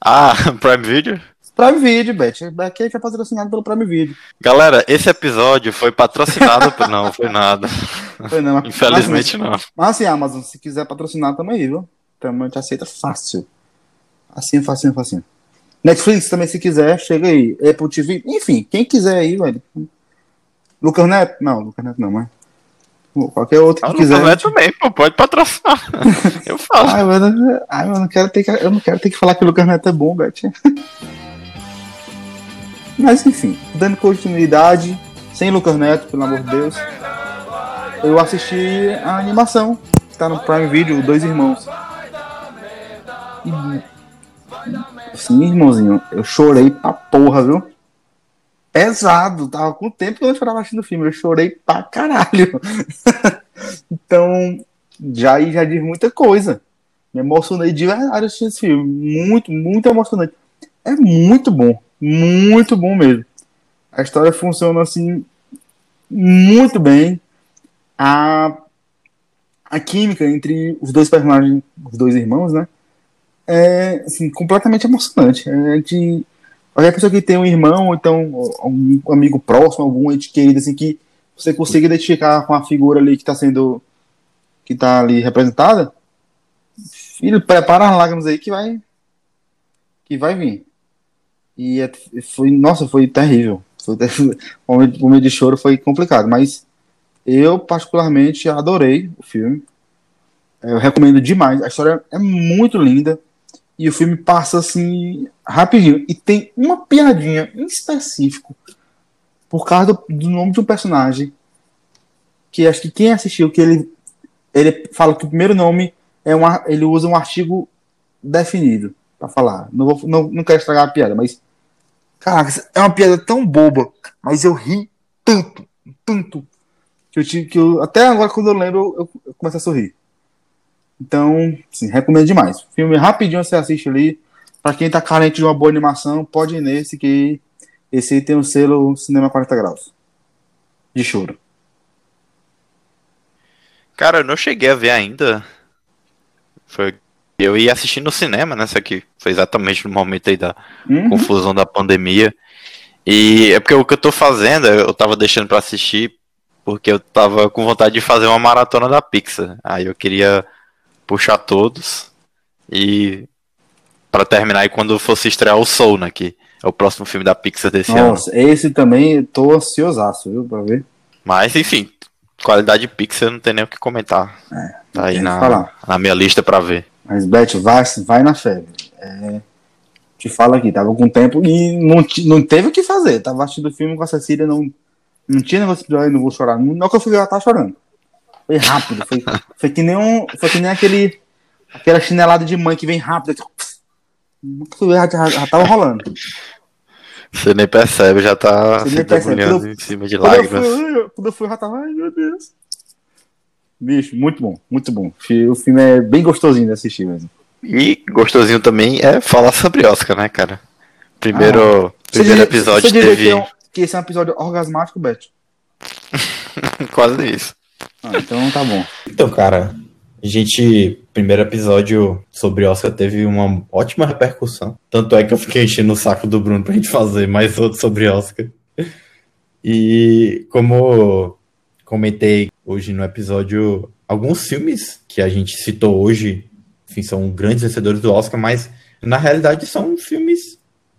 Ah, (laughs) Prime Video? Prime Video, Beth. Aqui é patrocinado pelo Prime Video. Galera, esse episódio foi patrocinado por. Não, foi nada. Foi, não, mas- Infelizmente não. Mas assim, Amazon, se quiser patrocinar, também aí, viu? Também te aceita fácil. Assim, facinho, facinho. Netflix também, se quiser, chega aí. Apple TV, enfim, quem quiser aí, velho. Lucas Neto? Não, Lucas Neto não, mas. Qualquer outro Ah, que quiser. Lucas Neto também, pô, pode patrocinar. (laughs) Eu falo. Ai, mano, ai, eu não quero ter que, eu não quero ter que falar que o Lucas Neto é bom, Beth. (laughs) Mas enfim, dando continuidade, sem Lucas Neto, pelo amor de Deus, eu assisti a animação que tá no Prime Video, Dois Irmãos. E, assim, irmãozinho, eu chorei pra porra, viu? Pesado, tava com tempo que eu chorava assistindo o filme, eu chorei pra caralho. (laughs) então, já aí já diz muita coisa. Me emocionei de verdade assistindo esse filme. Muito, muito emocionante. É muito bom. Muito bom mesmo. A história funciona assim muito bem. A, a química entre os dois personagens, os dois irmãos, né? É assim, completamente emocionante. É de qualquer pessoa que tem um irmão, ou então um amigo próximo, algum ente querido, assim, que você consiga identificar com a figura ali que está sendo que tá ali representada, filho, prepara as lágrimas aí que vai que vai vir. E é- foi, nossa, foi terrível. Foi. O momento, (laughs) de choro foi complicado, mas eu particularmente adorei o filme. Eu recomendo demais. A história é muito linda e o filme passa assim rapidinho. E tem uma piadinha em específico por causa do, do nome de um personagem que acho que quem assistiu que ele ele fala que o primeiro nome é um, ele usa um artigo definido pra falar. Não, vou, não, não quero estragar a piada, mas caraca, é uma piada tão boba, mas eu ri tanto, tanto que eu tive que eu, até agora quando eu lembro eu, eu começo a sorrir. Então, sim, recomendo demais. Filme rapidinho você assiste ali. Pra quem tá carente de uma boa animação, pode ir nesse que esse aí tem o selo Cinema 40 graus. De choro. Cara, eu não cheguei a ver ainda. Foi. Eu ia assistir no cinema, né? Só que foi exatamente no momento aí da Uhum. confusão da pandemia. E é porque o que eu tô fazendo, eu tava deixando pra assistir porque eu tava com vontade de fazer uma maratona da Pixar. Aí eu queria puxar todos e pra terminar aí quando fosse estrear o Soul, né? Que é o próximo filme da Pixar desse ano. Nossa, esse também tô ansiosaço, viu, pra ver. Mas enfim, qualidade Pixar não tem nem o que comentar. tá aí na, falar. na minha lista pra ver. Mas, Beth, vai, vai na fé. É, te falo aqui, tava com tempo e não, não teve o que fazer. Tava assistindo o filme com a Cecília, não, não tinha negócio de "Ai, não vou chorar. Não que eu fui, ela tava chorando. Foi rápido, foi, (laughs) foi que nem um. Foi que nem aquele. Aquela chinelada de mãe que vem rápido. Nunca fui já, já, já tava rolando. Você nem percebe, já tá Você se nem percebe, debulhando em cima de Quando eu, lágrimas. fui, quando eu fui, eu já tava. Ai, meu Deus. Bicho, muito bom, muito bom. O filme é bem gostosinho de assistir mesmo. E gostosinho também é falar sobre Oscar, né, cara? Primeiro, Primeiro diria- episódio você diria teve- que, é um- que esse é um episódio orgasmático, Beth? (laughs) Quase isso. Ah, então tá bom. Então, cara, a gente, primeiro episódio sobre Oscar teve uma ótima repercussão. Tanto é que eu fiquei enchendo o saco do Bruno pra gente fazer mais outro sobre Oscar. E como comentei hoje no episódio, alguns filmes que a gente citou hoje, enfim, são grandes vencedores do Oscar, mas na realidade são filmes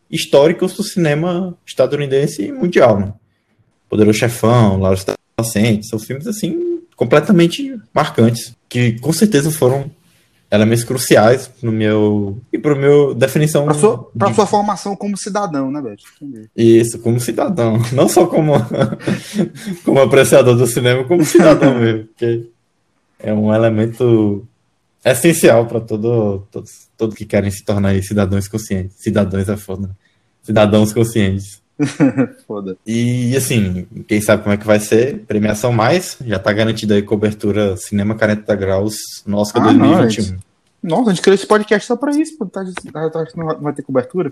históricos do cinema estadunidense e mundial, né? Poderoso Chefão, Laura Inocente, são filmes assim completamente marcantes, que com certeza foram elementos cruciais no meu e pro meu definição Pra sua, de- sua formação como cidadão, né, Beth? Entendi. isso, como cidadão, (laughs) não só como (laughs) como apreciador do cinema, como cidadão (laughs) mesmo, porque é um elemento essencial para todo todos, todos que querem se tornar cidadãos conscientes. Cidadãos é foda. né? Cidadãos conscientes. Foda. E assim, quem sabe como é que vai ser? Premiação mais, já tá garantida aí cobertura Cinema 40 Graus no Oscar Ah, não, 2021. Nossa, a gente criou esse podcast só pra isso, pô. Tá, tá, tá, não vai- ter cobertura.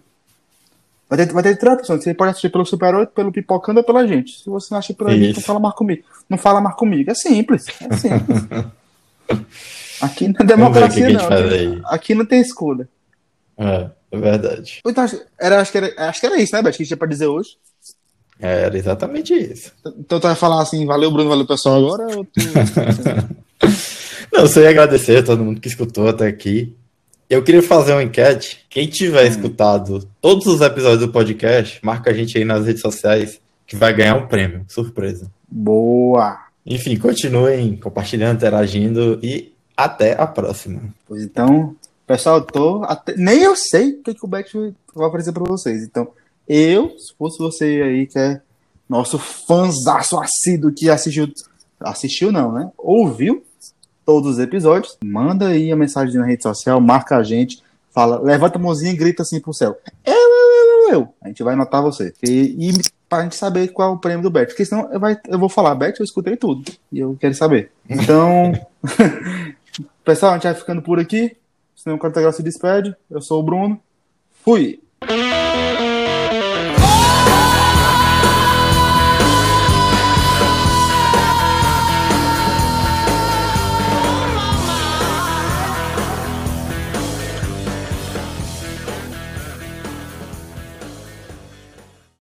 Vai ter, vai ter opções. Você pode assistir pelo Super 8, pelo Pipocando ou pela gente. Se você não assistir pela gente, não fala mais comigo. Não fala mais comigo. É simples. É simples. (laughs) aqui não é democracia, que não. Aqui, aqui não tem escolha. É, é verdade. Então, acho- era, acho, que era, acho que era isso, né, Beth? Que tinha pra dizer hoje. É, Era exatamente isso. Então tu vai falar assim, valeu, Bruno, valeu, pessoal, agora? Ou tu... (laughs) Não, só ia agradecer a todo mundo que escutou até aqui. Eu queria fazer uma enquete. Quem tiver escutado todos os episódios do podcast, marca a gente aí nas redes sociais que vai ganhar um prêmio. Surpresa. Boa! Enfim, continuem compartilhando, interagindo e até a próxima. Pois então, pessoal, eu tô. até- Nem eu sei o que, que o Beck vai oferecer pra vocês. Então, eu, se fosse você aí, que é nosso fãzaço assíduo que assistiu. Assistiu não, né? Ouviu todos os episódios, manda aí a mensagem na rede social, marca a gente, fala, levanta a mãozinha e grita assim pro céu. Eu, eu, eu, eu. A gente vai anotar você. E, e pra gente saber qual é o prêmio do Bet. Porque senão eu, vai, eu vou falar, Bet, eu escutei tudo. E eu quero saber. Então. (laughs) Pessoal, a gente vai ficando por aqui. Senão o Cartagal se despede. Eu sou o Bruno. Fui!